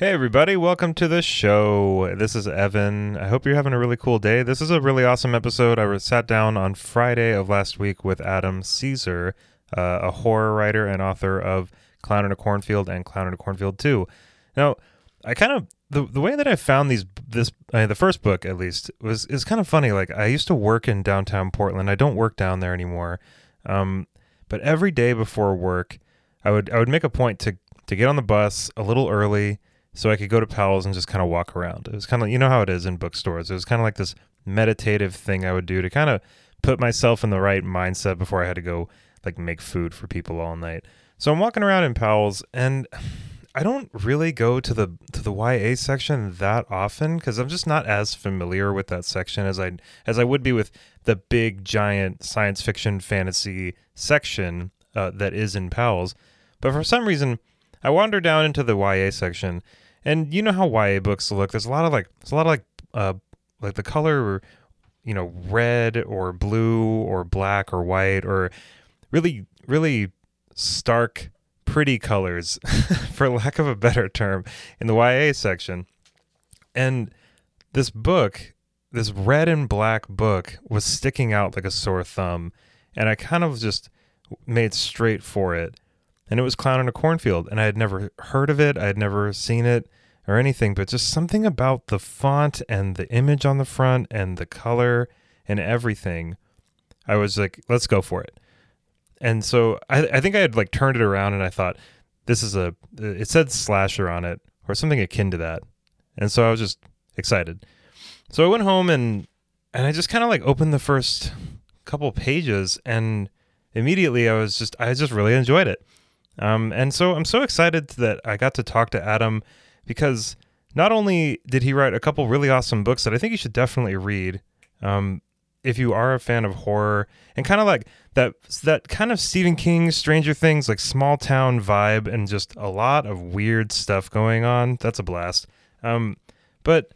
Hey, everybody, welcome to the show. This is Evan. I hope you're having a really cool day. This is a really awesome episode. I sat down on Friday of last week with Adam Cesare, uh, a horror writer and author of Clown in a Cornfield and Clown in a Cornfield 2. Now, I kind of the the way that I found these this uh, the first book at least was is kind of funny. Like I used to work in downtown Portland. I don't work down there anymore. Um, but every day before work, I would I would make a point to to get on the bus a little early so I could go to Powell's and just kind of walk around. It was kind of you know how it is in bookstores. It was kind of like this meditative thing I would do to kind of put myself in the right mindset before I had to go like make food for people all night. So I'm walking around in Powell's and I don't really go to the to the YA section that often because I'm just not as familiar with that section as I as I would be with the big giant science fiction fantasy section uh, that is in Powell's. But for some reason, I wander down into the YA section, and you know how YA books look. There's a lot of like there's a lot of like uh like the color, you know, red or blue or black or white or really really stark pretty colors, for lack of a better term, in the YA section. And this book, this red and black book, was sticking out like a sore thumb. And I kind of just made straight for it. And it was Clown in a Cornfield. And I had never heard of it, I had never seen it or anything, but just something about the font and the image on the front and the color and everything. I was like, let's go for it and so I, I think I had like turned it around and I thought this is a uh, it said slasher on it or something akin to that, and so I was just excited. So I went home and and I just kind of like opened the first couple pages and immediately I was just I just really enjoyed it. Um, and so I'm so excited that I got to talk to Adam because not only did he write a couple really awesome books that I think you should definitely read. Um, if you are a fan of horror and kind of like that that kind of Stephen King Stranger Things like small town vibe and just a lot of weird stuff going on. That's a blast. Um, but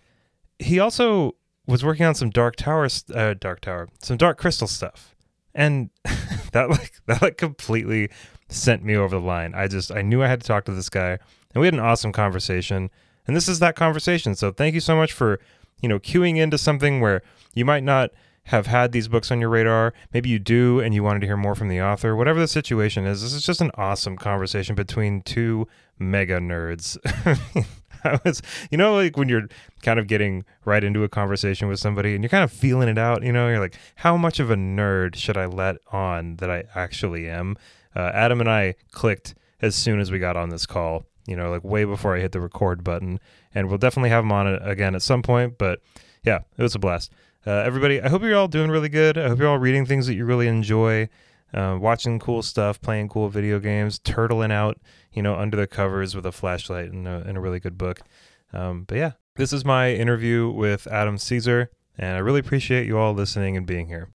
he also was working on some Dark Tower, uh, Dark Tower, some Dark Crystal stuff, and that like that like completely sent me over the line. I just I knew I had to talk to this guy, and we had an awesome conversation. And this is that conversation. So thank you so much for you know queuing into something where you might not have had these books on your radar. Maybe you do and you wanted to hear more from the author. Whatever the situation is, this is just an awesome conversation between two mega nerds. I was, you know, like when you're kind of getting right into a conversation with somebody and you're kind of feeling it out, you know, you're like, how much of a nerd should I let on that I actually am? Uh, Adam and I clicked as soon as we got on this call, you know, like way before I hit the record button. And we'll definitely have him on it again at some point. But yeah, it was a blast uh, everybody, I hope you're all doing really good. I hope you're all reading things that you really enjoy, uh, watching cool stuff, playing cool video games, turtling out, you know, under the covers with a flashlight and a, and a really good book. Um, but yeah, this is my interview with Adam Cesare, and I really appreciate you all listening and being here.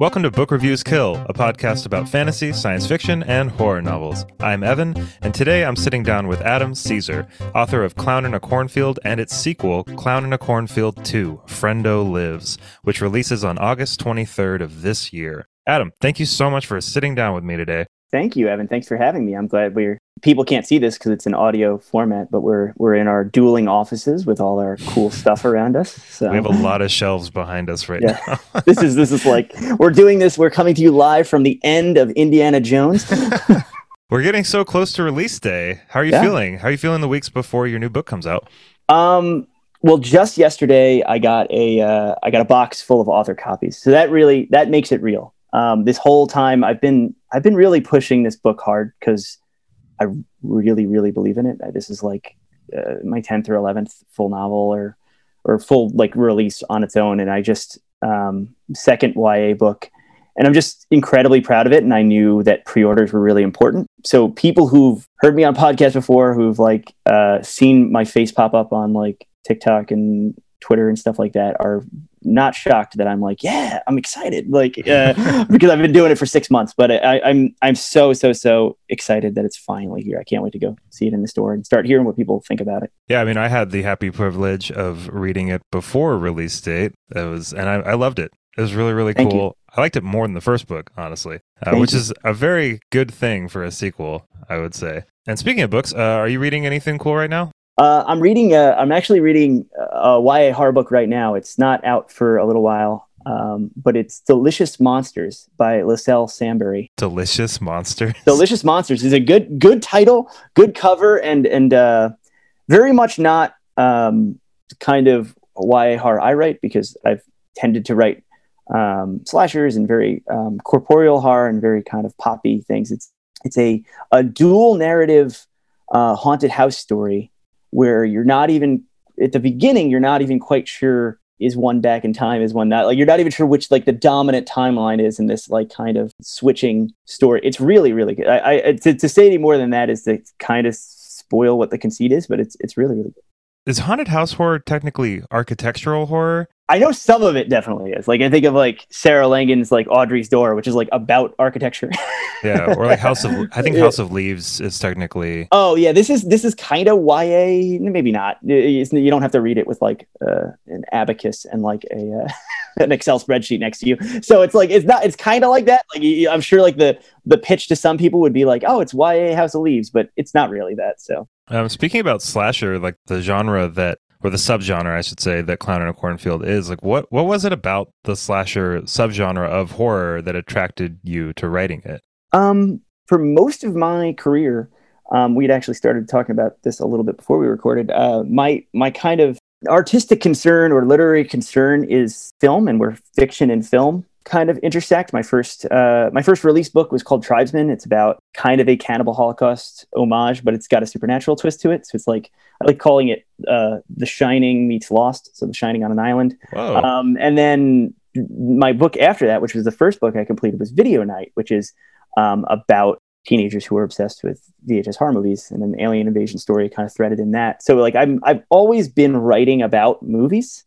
Welcome to Book Reviews Kill, a podcast about fantasy, science fiction, and horror novels. I'm Evan, and today I'm sitting down with Adam Cesare, author of Clown in a Cornfield and its sequel, Clown in a Cornfield 2 Frendo Lives, which releases on August 23rd of this year. Adam, thank you so much for sitting down with me today. Thank you, Evan. Thanks for having me. I'm glad we're people can't see this because it's an audio format, but we're we're in our dueling offices with all our cool stuff around us. So we have a lot of shelves behind us right yeah. now. this is this is like we're doing this. We're coming to you live from the end of Indiana Jones. we're getting so close to release day. How are you yeah. feeling? How are you feeling the weeks before your new book comes out? Um. Well, just yesterday I got a uh, I got a box full of author copies, so that really that makes it real. Um, this whole time I've been I've been really pushing this book hard because I really, really believe in it. This is like uh, my 10th or 11th full novel or, or full like release on its own. And I just, um, second YA book. And I'm just incredibly proud of it. And I knew that pre-orders were really important. So people who've heard me on podcasts before, who've like uh, seen my face pop up on like TikTok and Twitter and stuff like that are not shocked that I'm like, yeah, I'm excited, like uh, because I've been doing it for six months. But I, am I'm, I'm so so so excited that it's finally here. I can't wait to go see it in the store and start hearing what people think about it. Yeah, I mean, I had the happy privilege of reading it before release date. It was, and I, I loved it. It was really, really Thank cool. you. I liked it more than the first book, honestly, uh, which you. is a very good thing for a sequel, I would say. And speaking of books, uh, are you reading anything cool right now? Uh, I'm reading. Uh, I'm actually reading a YA horror book right now. It's not out for a little while, um, but it's Delicious Monsters by Liselle Sambury. Delicious Monsters. Delicious Monsters is a good good title, good cover, and and uh, very much not um, kind of YA horror I write because I've tended to write um, slashers and very um, corporeal horror and very kind of poppy things. It's it's a a dual narrative uh, haunted house story where you're not even at the beginning you're not even quite sure is one back in time is one not like you're not even sure which like the dominant timeline is in this like kind of switching story. It's really really good. I, I to, to say any more than that is to kind of spoil what the conceit is but it's it's really really good. Is haunted house horror technically architectural horror? I know some of it definitely is. Like I think of like Sarah Langan's like Audrey's Door, which is like about architecture. Yeah, or like House of I think House of Leaves is technically oh yeah, this is this is kind of YA, maybe not. It's- you don't have to read it with like uh, an abacus and like a uh, an Excel spreadsheet next to you. So it's like it's not. It's kind of like that. Like I'm sure like the the pitch to some people would be like, oh, it's YA House of Leaves, but it's not really that. So Um, speaking about slasher, like the genre that, or the subgenre, I should say, that Clown in a Cornfield is, like, what what was it about the slasher subgenre of horror that attracted you to writing it? Um, for most of my career, um, we'd actually started talking about this a little bit before we recorded. Uh, my my kind of artistic concern or literary concern is film, and where fiction and film kind of intersect. My first uh, my first release book was called Tribesmen. It's about kind of a cannibal holocaust homage, but it's got a supernatural twist to it. So it's like I like calling it uh, The Shining meets Lost. So The Shining on an island. Um, and then my book after that, which was the first book I completed, was Video Night, which is um, about teenagers who are obsessed with VHS horror movies and an alien invasion story kind of threaded in that. So like I'm I've always been writing about movies,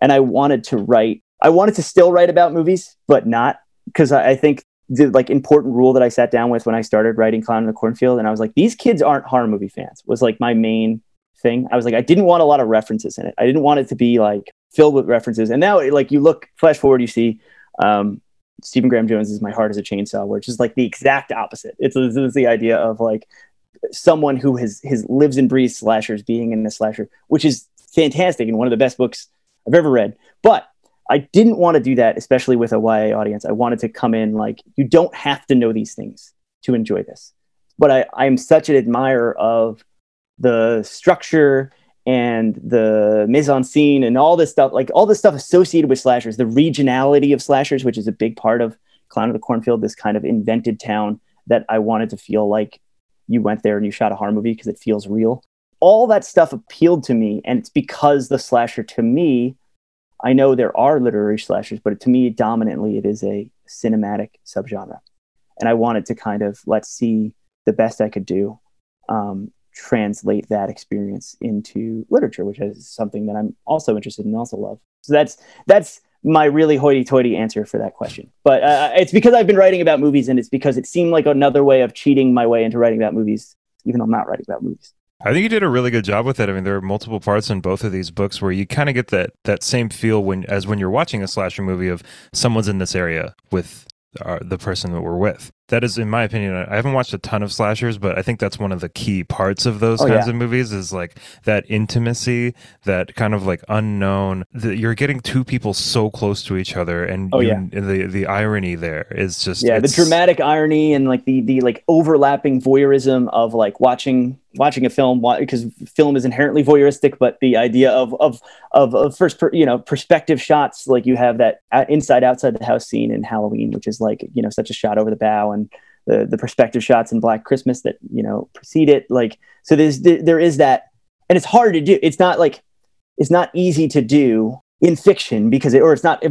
and I wanted to write. I wanted to still write about movies, but not because I, I think the like important rule that I sat down with when I started writing Clown in the Cornfield, and I was like, these kids aren't horror movie fans. Was like my main thing. I was like, I didn't want a lot of references in it. I didn't want it to be like filled with references. And now, like, you look, flash forward, you see um, Stephen Graham Jones is My Heart Is a Chainsaw, which is like the exact opposite. It's, it's the idea of like someone who has, his lives and breathes slashers being in a slasher, which is fantastic and one of the best books I've ever read. But I didn't want to do that, especially with a YA audience. I wanted to come in like, you don't have to know these things to enjoy this. But I, I'm such an admirer of the structure and the mise en scene and all this stuff, like all this stuff associated with slashers, the regionality of slashers, which is a big part of Clown of the Cornfield, this kind of invented town that I wanted to feel like you went there and you shot a horror movie because it feels real. All that stuff appealed to me, and it's because the slasher to me, I know there are literary slashers, but to me, dominantly, it is a cinematic subgenre. And I wanted to kind of let's see the best I could do um, translate that experience into literature, which is something that I'm also interested in and also love. So that's that's my really hoity-toity answer for that question. But uh, it's because I've been writing about movies, and it's because it seemed like another way of cheating my way into writing about movies, even though I'm not writing about movies. I think you did a really good job with it. I mean, there are multiple parts in both of these books where you kind of get that that same feel when as when you're watching a slasher movie of someone's in this area with uh, the person that we're with. That is, in my opinion, I haven't watched a ton of slashers, but I think that's one of the key parts of those Oh, kinds yeah. of movies is like that intimacy, that kind of like unknown. That you're getting two people so close to each other, and, Oh, you- yeah. and the the irony there is just yeah the dramatic irony and like the the like overlapping voyeurism of like watching watching a film because film is inherently voyeuristic but the idea of of of, of first per, you know perspective shots like you have that uh, inside outside the house scene in halloween which is like you know such a shot over the bow and the the perspective shots in black christmas that you know precede it like so there's there is that and it's hard to do. It's not like it's not easy to do in fiction because it or it's not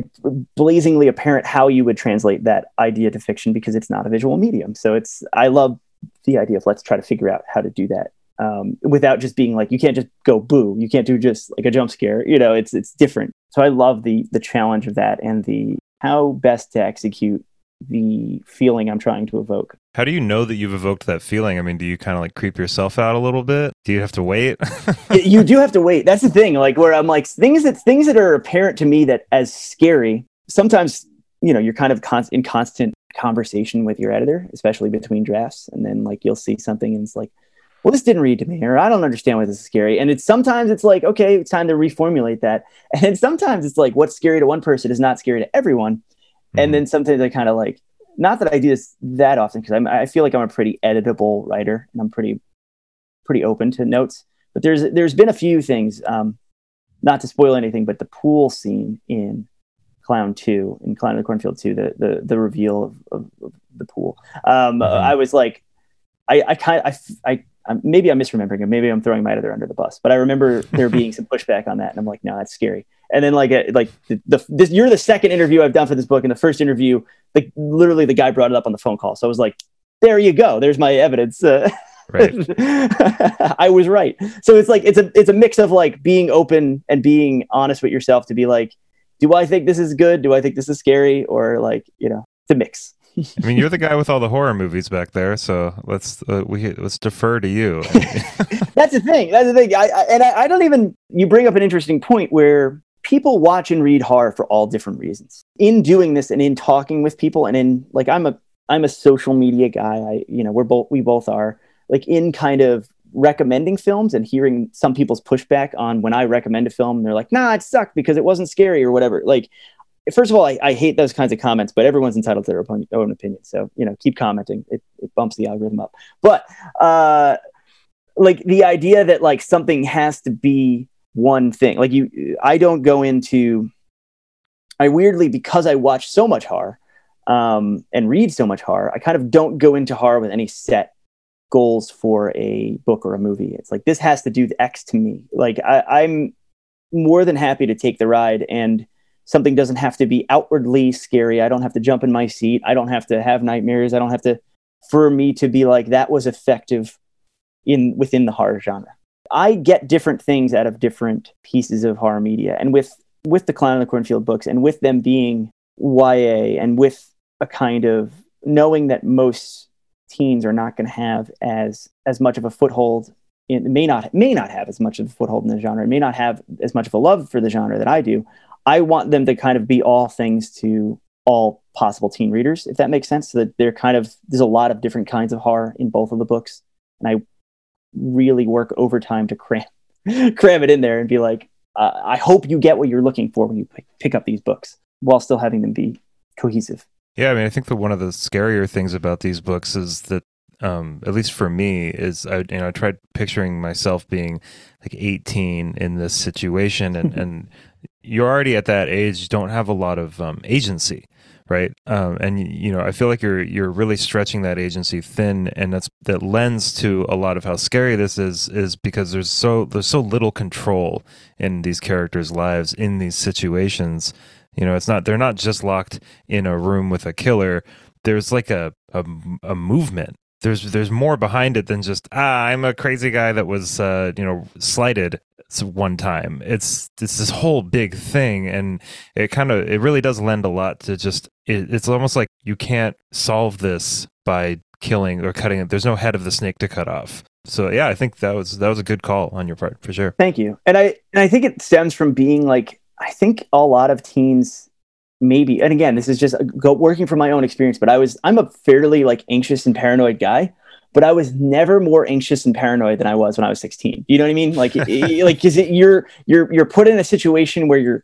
blazingly apparent how you would translate that idea to fiction because it's not a visual medium. So it's i love the idea of let's try to figure out how to do that um, without just being like you can't just go boo you can't do just like a jump scare you know it's it's different so i love the the challenge of that and the how best to execute the feeling i'm trying to evoke How do you know that you've evoked that feeling? I mean, do you kind of like creep yourself out a little bit? Do you have to wait? you do have to wait that's the thing like where i'm like things that things that are apparent to me that as scary sometimes you know you're kind of con- in constant conversation with your editor, especially between drafts, and then like you'll see something and it's like, well, this didn't read to me, or I don't understand why this is scary. And it's sometimes it's like, okay, it's time to reformulate that. And sometimes it's like what's scary to one person is not scary to everyone. Mm-hmm. And then sometimes I kind of like, not that I do this that often because I I feel like I'm a pretty editable writer and I'm pretty pretty open to notes. But there's there's been a few things, um, not to spoil anything, but the pool scene in Clown Two, in Clown in the Cornfield Two, the the the reveal of, of, of the pool. Um, mm-hmm. I was like, I I kind I I maybe I'm misremembering it. Maybe I'm throwing my editor under the bus, but I remember there being some pushback on that, and I'm like, no, that's scary. And then like like the, the this, you're the second interview I've done for this book, and the first interview, like literally the guy brought it up on the phone call, so I was like, there you go, there's my evidence. Uh, right. I was right. So it's like it's a it's a mix of like being open and being honest with yourself to be like, do I think this is good? Do I think this is scary? Or like you know, the mix. I mean, you're the guy with all the horror movies back there, so let's uh, we let's defer to you. That's the thing. That's the thing. I, I and I, I don't even. You bring up an interesting point where people watch and read horror for all different reasons. In doing this and in talking with people, and in like I'm a I'm a social media guy. I you know we're both we both are like in kind of recommending films and hearing some people's pushback on when I recommend a film, they're like, "Nah, it sucked because it wasn't scary or whatever." Like first of all, I, I, hate those kinds of comments, but everyone's entitled to their own, opinion. So, you know, keep commenting. It, it bumps the algorithm up. But uh, like the idea that like something has to be one thing, like you, I don't go into, I weirdly, because I watch so much horror um, and read so much horror, I kind of don't go into horror with any set goals for a book or a movie. It's like, this has to do X to me. Like I, I'm more than happy to take the ride and, something doesn't have to be outwardly scary. I don't have to jump in my seat. I don't have to have nightmares. I don't have to for me to be like that was effective in within the horror genre. I get different things out of different pieces of horror media. And with with the Clown in the Cornfield books and with them being YA and with a kind of knowing that most teens are not going to have as as much of a foothold in may not may not have as much of a foothold in the genre, may not have as much of a love for the genre that I do. I want them to kind of be all things to all possible teen readers, if that makes sense. So that they're kind of there's a lot of different kinds of horror in both of the books, and I really work overtime to cram cram it in there and be like, uh, I hope you get what you're looking for when you pick up these books, while still having them be cohesive. Yeah, I mean, I think that one of the scarier things about these books is that um, at least for me, is I you know I tried picturing myself being like 18 in this situation, and and you're already at that age, you don't have a lot of um, agency, right? Um, and you know, I feel like you're you're really stretching that agency thin, and that's that lends to a lot of how scary this is, is because there's so there's so little control in these characters' lives in these situations. You know, it's not they're not just locked in a room with a killer. There's like a a, a movement there's there's more behind it than just ah I'm a crazy guy that was uh, you know slighted one time. It's it's this whole big thing, and it kind of it really does lend a lot to just it, it's almost like you can't solve this by killing or cutting it. There's no head of the snake to cut off. So yeah, I think that was that was a good call on your part for sure. Thank you, and I and I think it stems from being like I think a lot of teens maybe and again this is just go, working from my own experience but i was i'm a fairly like anxious and paranoid guy but I was never more anxious and paranoid than I was when I was 16. You know what I mean? Like, like, is it you're you're you're put in a situation where you're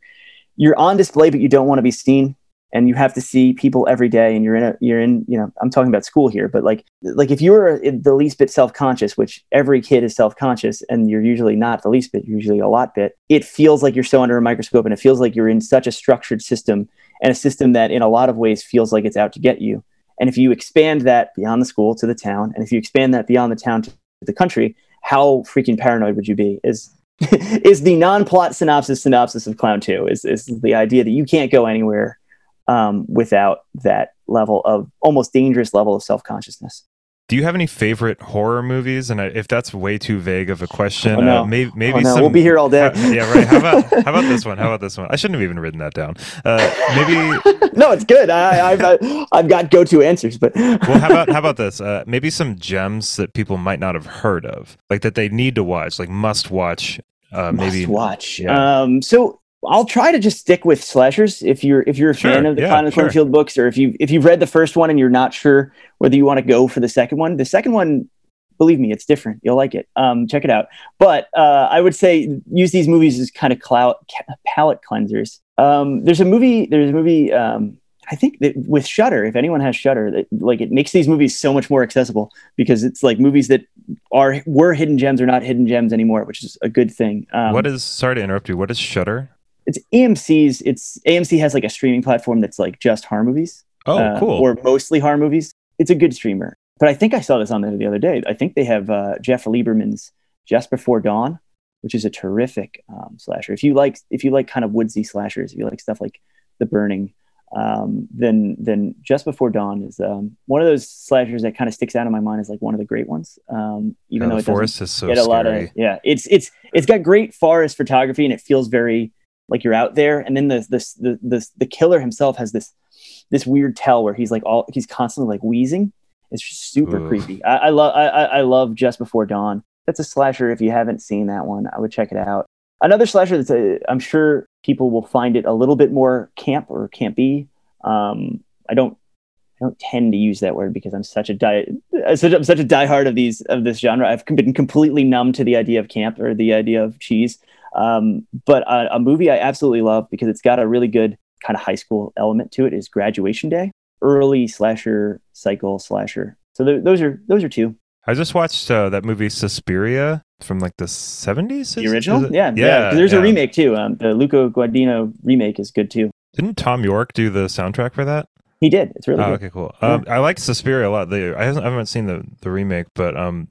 you're on display, but you don't want to be seen, and you have to see people every day, and you're in a you're in you know I'm talking about school here, but like like if you're the least bit self conscious, which every kid is self conscious, and you're usually not the least bit, usually a lot bit, it feels like you're so under a microscope, and it feels like you're in such a structured system, and a system that in a lot of ways feels like it's out to get you and if you expand that beyond the school to the town, and if you expand that beyond the town to the country, how freaking paranoid would you be? Is is the non-plot synopsis synopsis of Clown Two? Is is the idea that you can't go anywhere um, without that level of almost dangerous level of self consciousness? Do you have any favorite horror movies? And if that's way too vague of a question, oh, no. uh, maybe maybe oh, no. some, we'll be here all day. yeah, right. How about how about this one? How about this one? I shouldn't have even written that down. Uh, maybe no, it's good. I, have I've got go to answers, but well, how about how about this? Uh, maybe some gems that people might not have heard of, like that they need to watch, like must watch. Uh, must maybe watch. Yeah. Um, so I'll try to just stick with slashers if you're if you're a Sure, fan of the yeah, Clown sure. Cornfield books, or if you if you've read the first one and you're not sure whether you want to go for the second one. The second one, believe me, it's different. You'll like it. Um, check it out. But uh, I would say use these movies as kind of clout palate cleansers. Um, there's a movie. There's a movie. Um, I think that with Shudder, if anyone has Shudder, that like it makes these movies so much more accessible because it's like movies that are were hidden gems are not hidden gems anymore, which is a good thing. Um, what is? Sorry to interrupt you. What is Shudder? It's AMC's. It's AMC has like a streaming platform that's like just horror movies. Oh, uh, cool. Or mostly horror movies. It's a good streamer. But I think I saw this on there the other day. I think they have uh, Jeff Lieberman's Just Before Dawn, which is a terrific um, slasher. If you like, if you like kind of woodsy slashers, if you like stuff like The Burning, um, then then Just Before Dawn is um, one of those slashers that kind of sticks out in my mind as like one of the great ones. Um, even Yeah, though it doesn't forest is so get a lot of scary. yeah it's it's it's got great forest photography and it feels very like you're out there. And then the this the the, the killer himself has this this weird tell where he's like all he's constantly like wheezing. It's just super Ooh. creepy. I, I love I, I love just before dawn. That's a slasher. If you haven't seen that one i would check it out. Another slasher that's i'm sure people will find it a little bit more camp or campy. Um i don't I don't tend to use that word because I'm such a die, I'm such a diehard of these of this genre. I've been completely numb to the idea of camp or the idea of cheese. Um, but a, a movie I absolutely love because it's got a really good kind of high school element to it is Graduation Day, early slasher cycle slasher. So th- those are those are two. I just watched uh, that movie Suspiria from like the seventies. The original, yeah, yeah. there's yeah. a remake too. Um, the Luca Guadagnino remake is good too. Didn't Thom Yorke do the soundtrack for that? He did. It's really Oh, good. okay, cool. Um, I like Suspiria a lot. The, I, haven't, I haven't seen the, the remake, but um,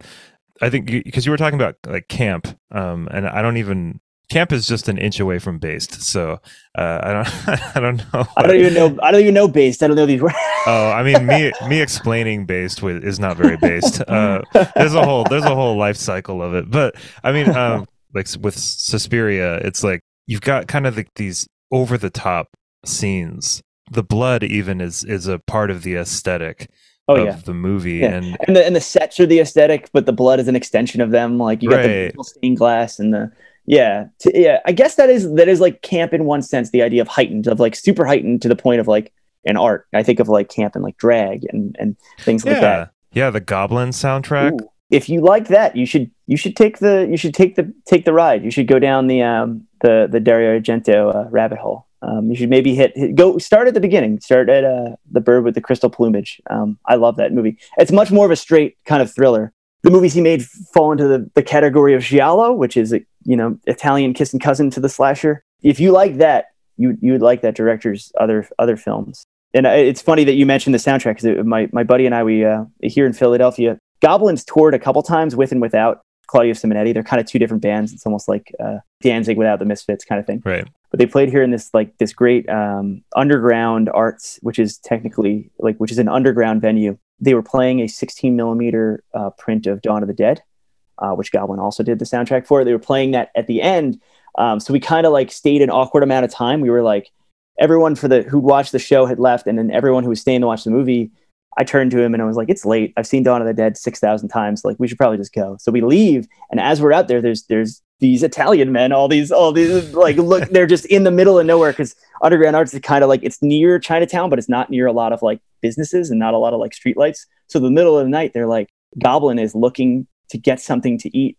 I think because you, were talking about like camp, um, and I don't even camp is just an inch away from based, so uh, I don't I don't know. I don't even know. I don't even know based. I don't know these words. Oh, I mean me me explaining based with, is not very based. Uh, there's a whole there's a whole life cycle of it, but I mean, um, like with Suspiria, it's like you've got kind of like these over the top scenes. The blood even is is a part of the aesthetic oh of yeah. the movie, Yeah. and and the and the sets are the aesthetic, but the blood is an extension of them. Like you got Right. the stained glass and the yeah, t- yeah. I guess that is that is like camp in one sense. The idea of heightened, of like super heightened to the point of like an art. I think of like camp and like drag and and things like that. yeah, the Goblin soundtrack. Ooh. If you like that, you should you should take the you should take the take the ride. You should go down the um the the Dario Argento uh, rabbit hole. Um, you should maybe hit, hit go start at the beginning. Start at uh, the bird with the crystal plumage. Um, I love that movie. It's much more of a straight kind of thriller. The movies he made fall into the, the category of giallo, which is a you know Italian kissing cousin to the slasher. If you like that, you you would like that director's other other films. And uh, it's funny that you mentioned the soundtrack because my my buddy and I we uh, here in Philadelphia, Goblins toured a couple times with and without Claudio Simonetti. They're kind of two different bands. It's almost like uh, Danzig without the Misfits kind of thing Right. but they played here in this like this great um, underground arts, which is technically like which is an underground venue. They were playing a 16 millimeter uh, print of Dawn of the Dead, uh, which Goblin also did the soundtrack for. They were playing that at the end, um, so we kind of like stayed an awkward amount of time. We were like everyone for the who watched the show had left, and then everyone who was staying to watch the movie. I turned to him and I was like, "It's late. I've seen Dawn of the Dead six thousand times. Like, we should probably just go." So we leave, and as we're out there, there's there's these Italian men, all these all these like look, they're just in the middle of nowhere because underground arts is kind of like it's near Chinatown, but it's not near a lot of like businesses and not a lot of like streetlights. So the middle of the night, they're like, Goblin is looking to get something to eat.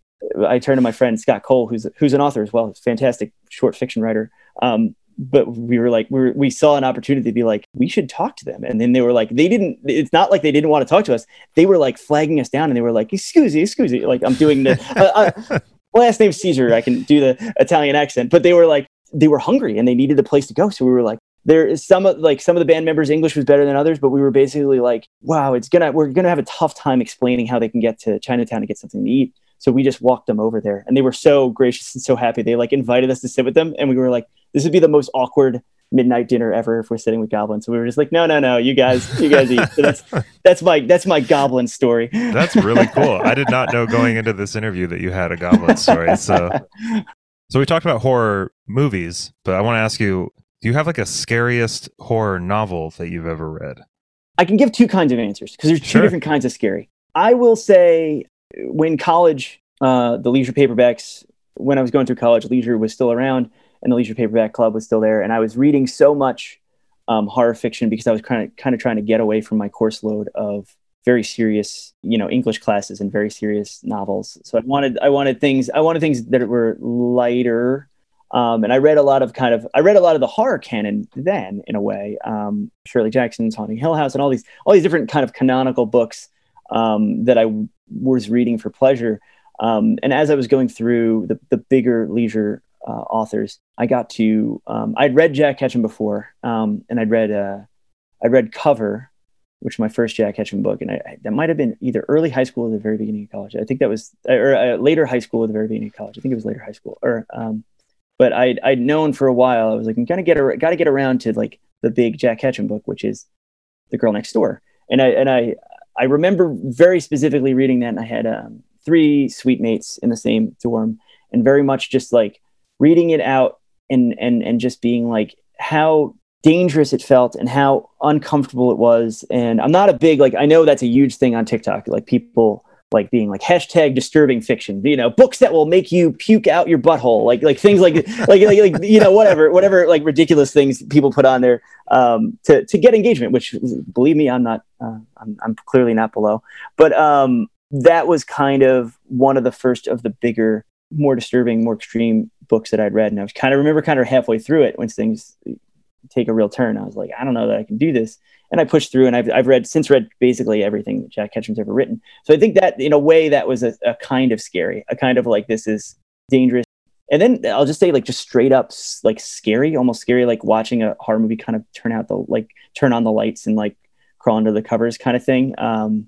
I turn to my friend Scott Cole, who's who's an author as well, fantastic short fiction writer. Um, but we were like, we were, we saw an opportunity to be like, we should talk to them. And then they were like, they didn't. It's not like they didn't want to talk to us. They were like flagging us down, and they were like, excuse me, excuse me. Like I'm doing the. Uh, uh, last name Cesare. I can do the Italian accent, but they were like, they were hungry and they needed a place to go. So we were like, there is some of like some of the band members English was better than others, but we were basically like, wow, it's gonna we're gonna have a tough time explaining how they can get to Chinatown to get something to eat. So we just walked them over there, and they were so gracious and so happy. They like invited us to sit with them, and we were like, this would be the most awkward midnight dinner ever if we're sitting with goblins. So we were just like, no, no, no, you guys, you guys eat. So that's that's my that's my goblin story. That's really cool. I did not know going into this interview that you had a goblin story. So, so we talked about horror movies, but I want to ask you: Do you have like a scariest horror novel that you've ever read? I can give two kinds of answers because there's two Sure. different kinds of scary. I will say when college, uh, the leisure paperbacks, when I was going through college, leisure was still around. And the Leisure Paperback Club was still there, and I was reading so much um, horror fiction because I was kind of kind of trying to get away from my course load of very serious, you know, English classes and very serious novels. So I wanted I wanted things I wanted things that were lighter. Um, and I read a lot of kind of I read a lot of the horror canon then in a way. Um, Shirley Jackson's Haunting Hill House and all these all these different kind of canonical books um, that I w- was reading for pleasure. Um, and as I was going through the, the bigger leisure uh, authors, I got to um, I'd read Jack Ketchum before, um, and I'd read uh, I read Cover, which my first Jack Ketchum book, and I, I, that might have been either early high school or the very beginning of college. I think that was or uh, later high school or the very beginning of college. I think it was later high school, or um, but I'd I'd known for a while. I was like, I'm gonna get a, gotta get around to like the big Jack Ketchum book, which is The Girl Next Door, and I and I I remember very specifically reading that, and I had um, three suite mates in the same dorm, and very much just like reading it out and and and just being like how dangerous it felt and how uncomfortable it was. And I'm not a big like I know that's a huge thing on TikTok, like people like being like hashtag disturbing fiction, you know, books that will make you puke out your butthole, like like things like like, like like you know whatever whatever like ridiculous things people put on there um, to to get engagement. Which believe me, I'm not uh, I'm, I'm clearly not below, but um, that was kind of one of the first of the bigger, more disturbing, more extreme books that I'd read, and I was kind of remember kind of halfway through it when things take a real turn. I was like, I don't know that I can do this. And I pushed through and I've, I've read since read basically everything that Jack Ketchum's ever written. So I think that in a way that was a, a kind of scary, a kind of like, this is dangerous. And then I'll just say like, just straight up like scary, almost scary, like watching a horror movie kind of turn out the, like turn on the lights and like crawl under the covers kind of thing. Um,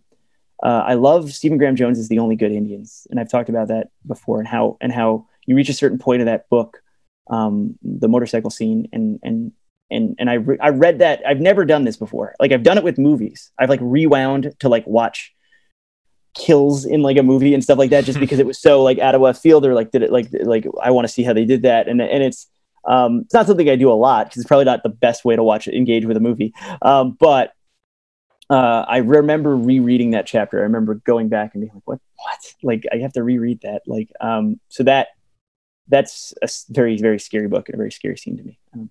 uh, I love Stephen Graham Jones is the only good Indians. And I've talked about that before and how, and how you reach a certain point of that book um, the motorcycle scene and and and and I re- I read that I've never done this before. Like I've done it with movies. I've like rewound to like watch kills in like a movie and stuff like that just because it was so like out of left field or like did it like like I want to see how they did that and and it's um it's not something I do a lot because it's probably not the best way to watch it engage with a movie um but uh, I remember rereading that chapter. I remember going back and being like, "What? What? Like, I have to reread that." Like, um, so that that's a very, very scary book and a very scary scene to me. Um,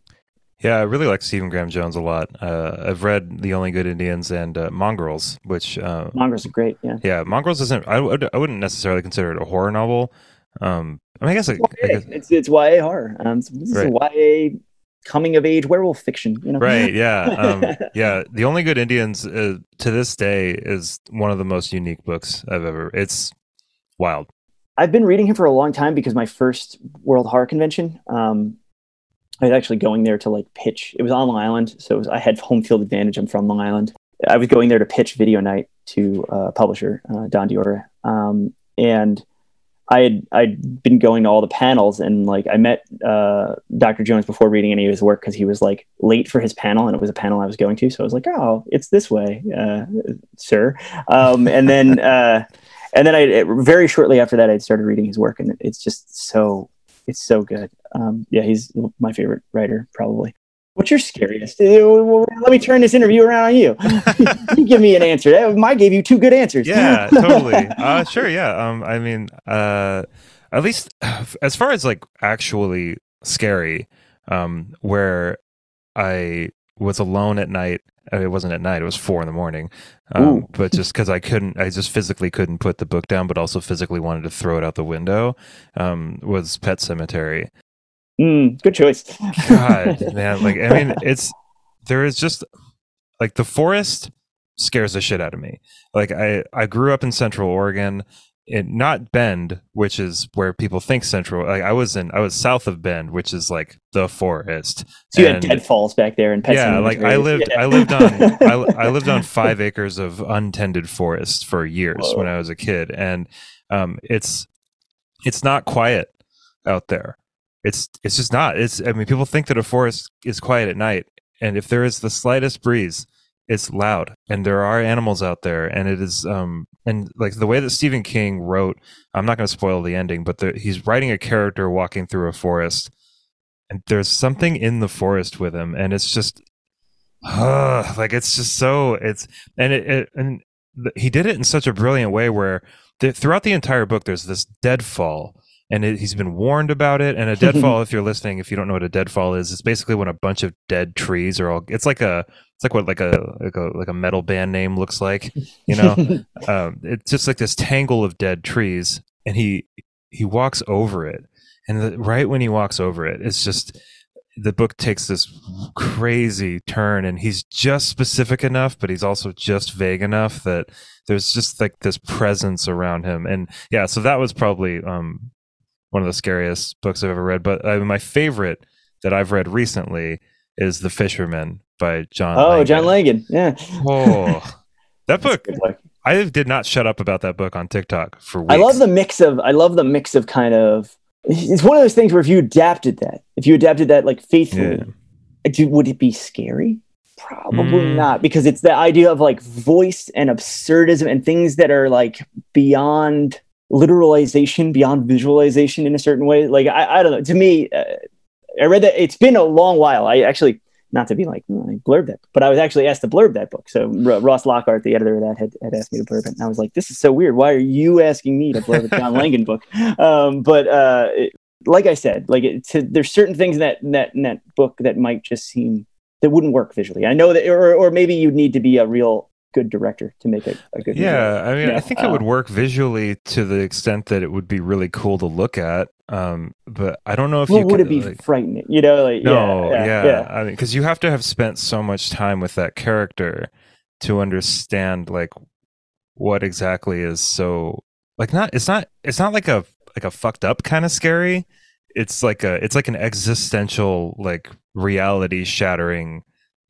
yeah, I really like Stephen Graham Jones a lot. Uh, I've read The Only Good Indians and uh, Mongrels, which uh, Mongrels are great. Yeah, yeah, Mongrels isn't. I, would, I wouldn't necessarily consider it a horror novel. Um, I mean, I guess, it, I guess it's it's YA horror. Um, this is right. a YA coming of age werewolf fiction. You know, right? Yeah, um, yeah. The Only Good Indians uh, to this day is one of the most unique books I've ever. It's wild. I've been reading him for a long time because my first World Horror Convention. Um, I was actually going there to like pitch. It was on Long Island, so was, I had home field advantage. I'm from Long Island. I was going there to pitch Video Night to a publisher, uh, Don D'Auria, um, and I had I'd been going to all the panels, and like I met uh, Dr. Jones before reading any of his work because he was like late for his panel, and it was a panel I was going to. So I was like, "Oh, it's this way, uh, sir." Um, and then uh, and then I very shortly after that I started reading his work, and it's just so it's so good. Um, yeah, he's my favorite writer, probably. What's your scariest? Uh, let me turn this interview around on you. you give me an answer. I gave you two good answers. Yeah, totally. Uh, sure. Yeah. Um, I mean, uh, at least as far as like actually scary, um, where I was alone at night. It wasn't at night; it was four in the morning. Um, but just because I couldn't, I just physically couldn't put the book down, but also physically wanted to throw it out the window. Um, was Pet Sematary. Mm, good choice. God, man, like I mean, it's there is just like the forest scares the shit out of me. Like I, I grew up in Central Oregon in not Bend, which is where people think Central. Like I was in, I was south of Bend, which is like the forest. So you and, had deadfalls back there, and yeah, like I lived, yeah. I lived on, I, I, lived on five acres of untended forest for years Whoa. when I was a kid, and um, it's it's not quiet out there. It's it's just not. It's I mean, people think that a forest is quiet at night, and if there is the slightest breeze, it's loud and there are animals out there and it is um and like the way that Stephen King wrote I'm not going to spoil the ending but the, he's writing a character walking through a forest and there's something in the forest with him and it's just uh, like it's just so it's and it, it and he did it in such a brilliant way where throughout the entire book there's this deadfall and it, he's been warned about it. And a deadfall, if you're listening, if you don't know what a deadfall is, it's basically when a bunch of dead trees are all. It's like a it's like what like a like a like a metal band name looks like, you know. um, it's just like this tangle of dead trees, and he he walks over it, and the, right when he walks over it, it's just the book takes this crazy turn and he's just specific enough but he's also just vague enough that there's just like this presence around him and yeah so that was probably um one of the scariest books i've ever read but uh, my favorite that i've read recently is the fisherman by john oh langan. john langan yeah oh that book i did not shut up about that book on tiktok for weeks I love the mix of I love the mix of kind of it's one of those things where if you adapted that, if you adapted that like faithfully, do- would it be scary? Probably Mm. not, because it's the idea of like voice and absurdism and things that are like beyond literalization, beyond visualization in a certain way. Like I, I don't know. To me, uh, I read that. It's been a long while. I actually not to be like "Oh, I blurb that, but I was actually asked to blurb that book. So R- Ross Lockhart, the editor of that, had, had asked me to blurb it, and I was like, "This is so weird. Why are you asking me to blurb a John Langan book?" Um, but uh, it- like I said, like it, to, there's certain things in that in that in that book that might just seem that wouldn't work visually. I know that, or or maybe you'd need to be a real good director to make it a good. movie. Yeah, I mean, I think it would uh, work visually to the extent that it would be really cool to look at. Um, but I don't know if Well, you would could, it be like- frightening? You know, like no, yeah, yeah, yeah, yeah. I mean, because you have to have spent so much time with that character to understand like what exactly is so like not. It's not. It's not like a like a fucked up kind of scary. It's like a. It's like an existential like reality shattering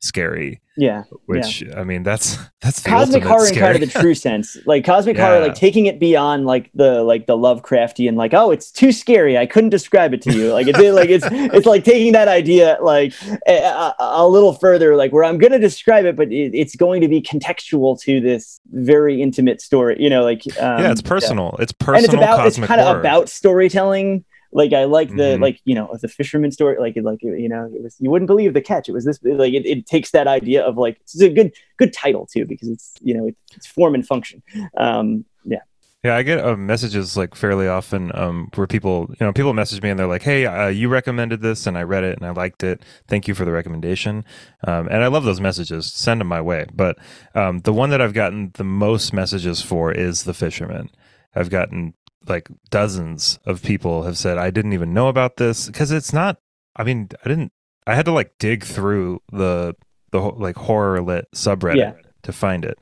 scary. yeah. Which I mean, that's that's the cosmic horror in kind of the true sense like cosmic horror like taking it beyond like the like the lovecraftian like oh it's too scary i couldn't describe it to you like it's like it's it's like taking that idea like a, a, a little further like where i'm going to describe it but it, it's going to be contextual to this very intimate story you know like um, yeah, it's personal. It's personal. and it's about it's kind of about storytelling like i like the Mhm. like you know the fisherman story like like you know it was you wouldn't believe the catch it was this like it, it takes that idea of like it's a good good title too because it's you know it, it's form and function um yeah Yeah, I get uh, messages like fairly often um, where people, you know, people message me and they're like, "Hey, uh, you recommended this, and I read it and I liked it. Thank you for the recommendation." Um, and I love those messages. Send them my way. But um, the one that I've gotten the most messages for is the fisherman. I've gotten like dozens of people have said I didn't even know about this because it's not. I mean, I didn't. I had to like dig through the the like horror lit subreddit Yeah. to find it.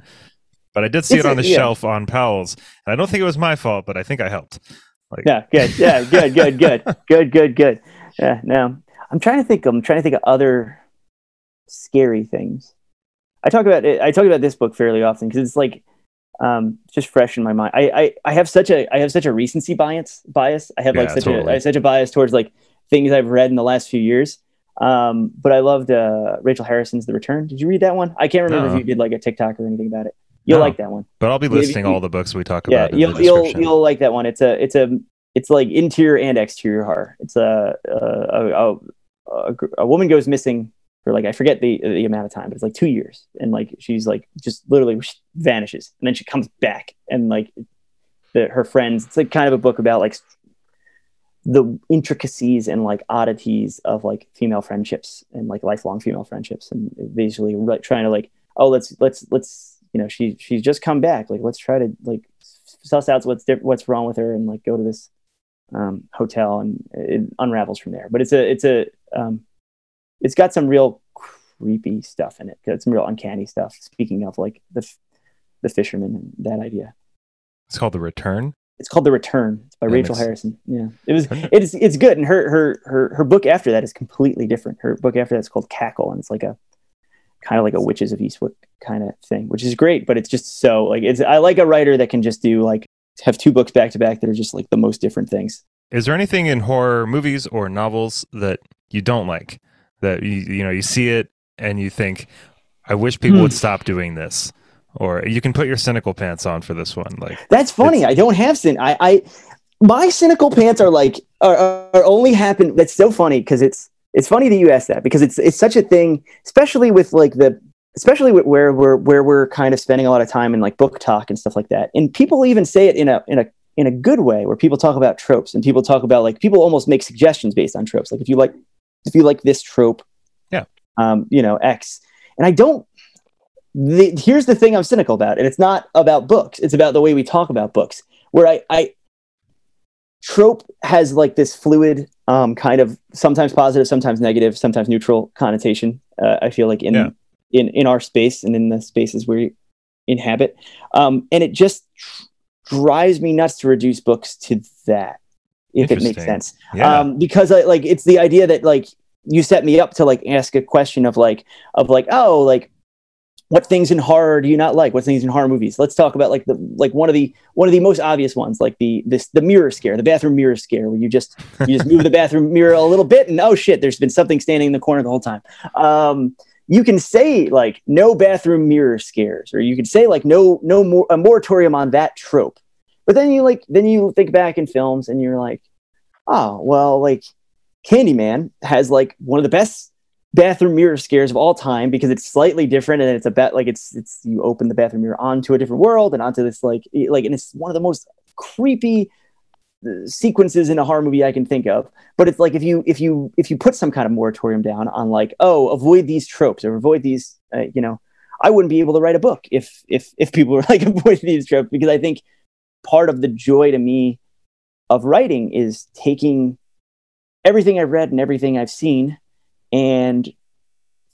But I did see It's it on the yeah. shelf on Powell's. And I don't think it was my fault, but I think I helped. Like, yeah good yeah good good good good good good yeah no i'm trying to think i'm trying to think of other scary things i talk about it i talk about this book fairly often because it's like um just fresh in my mind. I, I i have such a i have such a recency bias bias. I have like Yeah, such totally. a I have such a bias towards like things i've read in the last few years. Um but i loved uh rachel harrison's the return. Did you read that one? I can't remember No. if you did like a tiktok or anything about it. You'll No. like that one. But I'll be Maybe- listing all the books we talk yeah about in you'll you'll you'll like that one. It's a it's a it's like interior and exterior horror. It's a a, a, a, a woman goes missing for like i forget the the amount of time but it's like two years. And like she's like just literally vanishes. And then she comes back. And like the, her friends it's like kind of a book about like the intricacies and like oddities of like female friendships and like lifelong female friendships. And basically like trying to like oh let's let's let's you know she she's just come back. Like let's try to like suss out what's what's wrong with her and like go to this um, hotel and it unravels from there. But it's a it's a um, it's got some real creepy stuff in it got some real uncanny stuff speaking of like the the fisherman and that idea It's called The Return. it's called The Return. It's by That Rachel makes- Harrison. Yeah, it was. It's it's good, and her her her her book after that is completely different. Her book after that's called Cackle, and it's like a kind of like a Witches of Eastwick kind of thing, which is great. But it's just so like it's. I like a writer that can just do like have two books back to back that are just like the most different things. Is there anything in horror movies or novels that you don't like? That you you know you see it and you think, I wish people Hmm. would stop doing this. Or you can put your cynical pants on for this one. Like That's funny. I don't have sin. I, I my cynical pants are like are, are only happen. That's so funny because it's it's funny that you asked that because it's it's such a thing, especially with like the especially with where we're where we're kind of spending a lot of time in like book talk and stuff like that. And people even say it in a in a in a good way where people talk about tropes and people talk about like people almost make suggestions based on tropes. Like if you like if you like this trope, yeah, um, you know X. And I don't. The, here's the thing I'm cynical about, and it's not about books. It's about the way we talk about books. Where I, I trope has like this fluid um, kind of sometimes positive, sometimes negative, sometimes neutral connotation. Uh, I feel like in yeah. in in our space and in the spaces we inhabit, um, and it just drives me nuts to reduce books to that if it makes sense. Yeah. um, because I, like it's the idea that like you set me up to like ask a question of like of like oh like what things in horror do you not like? What things in horror movies? Let's talk about like the like one of the one of the most obvious ones like the this the mirror scare the bathroom mirror scare where you just you just move the bathroom mirror a little bit and oh shit there's been something standing in the corner the whole time. Um you can say like no bathroom mirror scares or you can say like no no more a moratorium on that trope but then you like then you think back in films and you're like oh well like candyman has like one of the best bathroom mirror scares of all time because it's slightly different and it's a bet like it's it's you open the bathroom mirror onto a different world and onto this like like and it's one of the most creepy sequences in a horror movie I can think of. But it's like if you if you if you put some kind of moratorium down on like oh avoid these tropes or avoid these uh, you know I wouldn't be able to write a book if if if people were like avoid these tropes because I think part of the joy to me of writing is taking everything I've read and everything I've seen and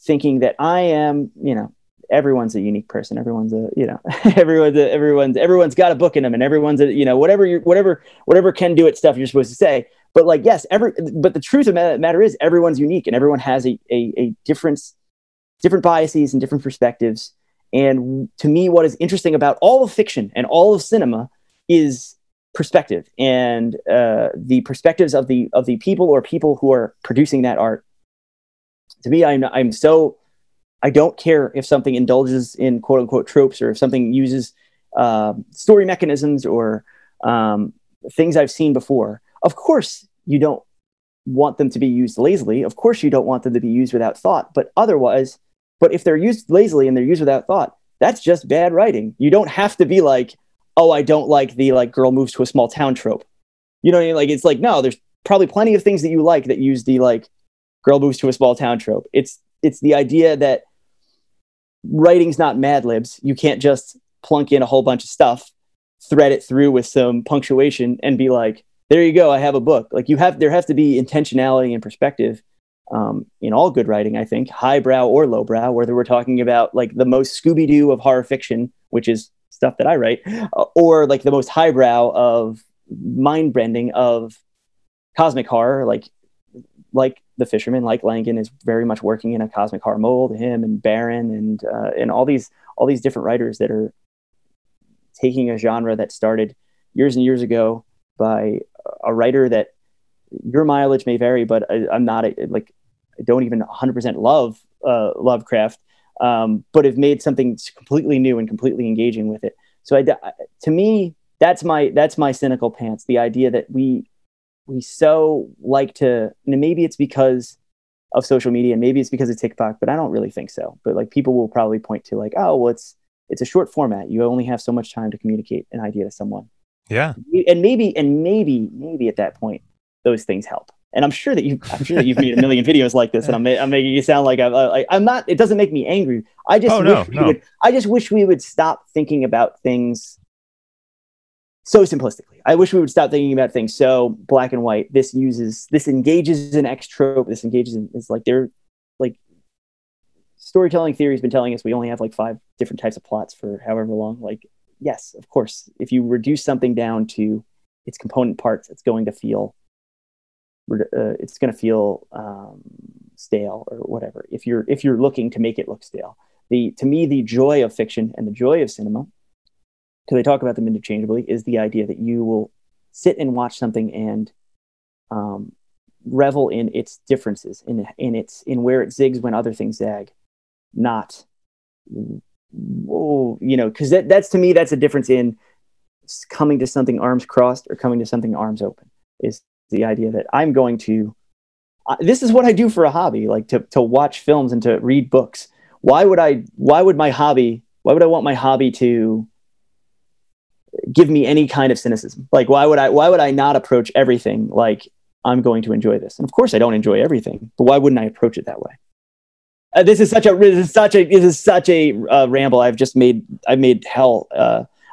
thinking that I am you know everyone's a unique person. Everyone's a, you know, everyone's a, everyone's everyone's got a book in them, and everyone's a, you know, whatever you whatever whatever can do it stuff you're supposed to say. But like, yes, every but the truth of the matter is everyone's unique, and everyone has a a, a difference, different biases and different perspectives. And to me, what is interesting about all of fiction and all of cinema is perspective and uh, the perspectives of the of the people or people who are producing that art. To me, I'm I'm so I don't care if something indulges in quote unquote tropes or if something uses uh, story mechanisms or um, things I've seen before. Of course, you don't want them to be used lazily. Of course, you don't want them to be used without thought. But otherwise, but if they're used lazily and they're used without thought, that's just bad writing. You don't have to be like, oh, I don't like the like girl moves to a small town trope. You know what I mean? Like it's like no, there's probably plenty of things that you like that use the like girl moves to a small town trope. It's it's the idea that writing's not Mad Libs. You can't just plunk in a whole bunch of stuff, thread it through with some punctuation, and be like, "There you go, I have a book." Like you have, there have to be intentionality and perspective um, in all good writing. I think highbrow or lowbrow, whether we're talking about like the most Scooby Doo of horror fiction, which is stuff that I write, uh, or like the most highbrow of mind branding of cosmic horror, like like the fisherman, like Langan, is very much working in a cosmic horror mold. Him and Barron and uh, and all these all these different writers that are taking a genre that started years and years ago by a writer that your mileage may vary, but I, am not a, like I don't even 100% love uh, Lovecraft, um, but have made something completely new and completely engaging with it. So I, to me, that's my that's my cynical pants. The idea that we we so like to and maybe it's because of social media and maybe it's because of TikTok, but I don't really think so. But like people will probably point to like, oh, well, it's it's a short format. You only have so much time to communicate an idea to someone. Yeah. And maybe and maybe maybe at that point those things help. And I'm sure that you I'm sure that you've made a million videos like this, and I'm I'm making you sound like I'm uh, like, I'm not. It doesn't make me angry. I just oh, wish no, no. Would, I just wish we would stop thinking about things so simplistically. I wish we would stop thinking about things so black and white. This uses this engages an X trope. This engages in it's like they're like storytelling theory has been telling us we only have like five different types of plots for however long. Like, yes, of course, if you reduce something down to its component parts, it's going to feel uh, it's going to feel um, stale or whatever. If you're if you're looking to make it look stale, the to me the joy of fiction and the joy of cinema because I talk about them interchangeably, is the idea that you will sit and watch something and um, revel in its differences, in in its in where it zigs when other things zag, not oh, you know, because that, that's to me that's a difference in coming to something arms crossed or coming to something arms open. Is the idea that I'm going to uh, this is what I do for a hobby, like to to watch films and to read books. Why would I? Why would my hobby? Why would I want my hobby to give me any kind of cynicism. Like why would I why would I not approach everything like I'm going to enjoy this? And of course I don't enjoy everything, but why wouldn't I approach it that way? Uh, this is such a this is such a this is such a uh, ramble. I've just made I've made hell.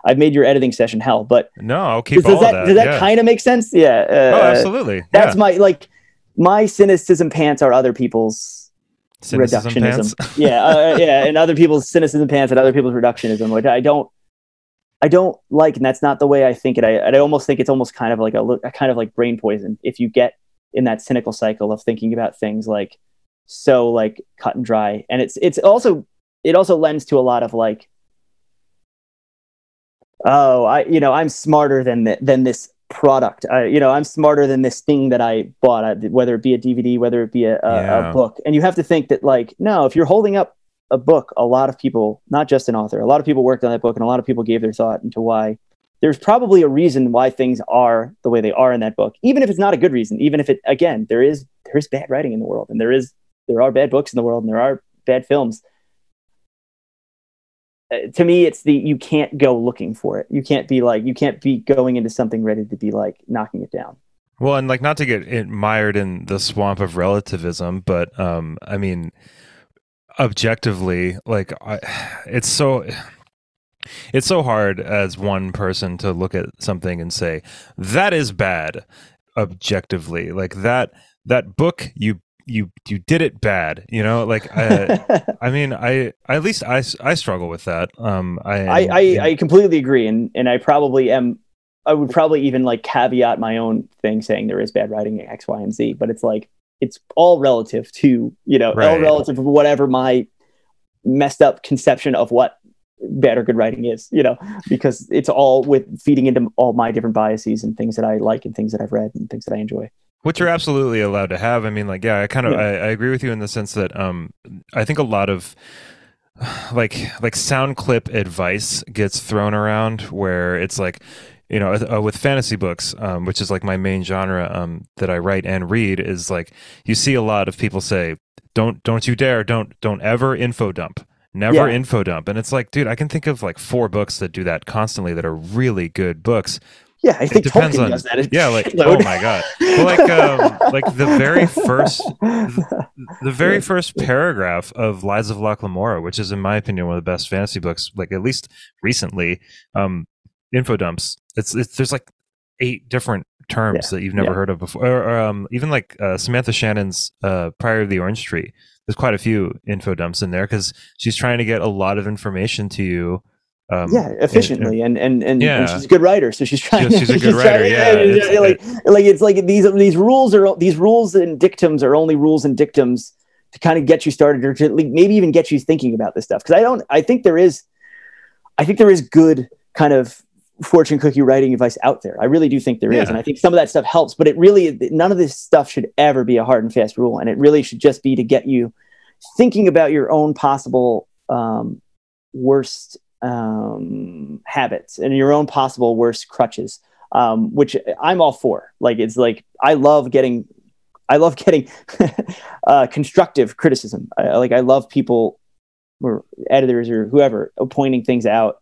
Uh, I've made your editing session hell. But no, I'll keep does all that, that. does that yeah. kind of make sense? Yeah. oh, uh, absolutely. That's my like my cynicism pants are other people's Cynicism reductionism. pants. yeah, uh, yeah, and other people's cynicism pants and other people's reductionism, which I don't, I don't like, and that's not the way I think it. I, I almost think it's almost kind of like a, a kind of like brain poison if you get in that cynical cycle of thinking about things like so like cut and dry, and it's it's also it also lends to a lot of like, oh, I you know I'm smarter than th- than this product. I, you know, I'm smarter than this thing that I bought, uh, I, whether it be a DVD, whether it be a, a, Yeah. a book. And you have to think that, like, no, if you're holding up a book, a lot of people, not just an author, a lot of people worked on that book and a lot of people gave their thought into why there's probably a reason why things are the way they are in that book, even if it's not a good reason, even if it, again, there is, there is bad writing in the world and there is, there are bad books in the world and there are bad films. To me, it's the you can't go looking for it. You can't be like you can't be going into something ready to be like knocking it down. Well, and like not to get mired in the swamp of relativism, but um, I mean, objectively, like I, it's so it's so hard as one person to look at something and say that is bad objectively like that that book you you you did it bad you know like I, I mean I at least I, I struggle with that um I I, I, I completely agree, and and I probably am. I would probably even like caveat my own thing saying there is bad writing in X, Y, and Z, but it's like it's all relative to you know all Right. relative to whatever my messed up conception of what bad or good writing is, you know, because it's all with feeding into all my different biases and things that I like and things that I've read and things that I enjoy. Which you're absolutely allowed to have. I mean, like, yeah, I kind of Yeah. I, I agree with you in the sense that um, I think a lot of like like sound clip advice gets thrown around where it's like you know uh, with fantasy books um, which is like my main genre um, that i write and read is like you see a lot of people say don't don't you dare don't don't ever info dump never Yeah. info dump and it's like dude i can think of like four books that do that constantly that are really good books Yeah, I think depends Tolkien on- does that. yeah like shitload. oh my god well, like um, like the very first the very first paragraph of Lies of Locke Lamora, which is in my opinion one of the best fantasy books, like at least recently, um, info dumps. It's, it's there's like eight different terms that you've never yeah. heard of before, or, or, um, even like uh, Samantha Shannon's uh, Priory of the Orange Tree. There's quite a few info dumps in there because she's trying to get a lot of information to you. Um, yeah, efficiently, and and and, Yeah. and she's a good writer, so she's trying. She's- she's a good writer, yeah, it's- like like it's like these these rules are these rules and dictums are only rules and dictums to kind of get you started, or to maybe even get you thinking about this stuff. Because I don't, I think there is, I think there is good kind of fortune cookie writing advice out there. I really do think there is, Yeah. and I think some of that stuff helps. But it really, none of this stuff should ever be a hard and fast rule, and it really should just be to get you thinking about your own possible um, worst um, habits and your own possible worst crutches, um, which I'm all for. Like it's like I love getting, I love getting uh, constructive criticism. I, like I love people or editors or whoever pointing things out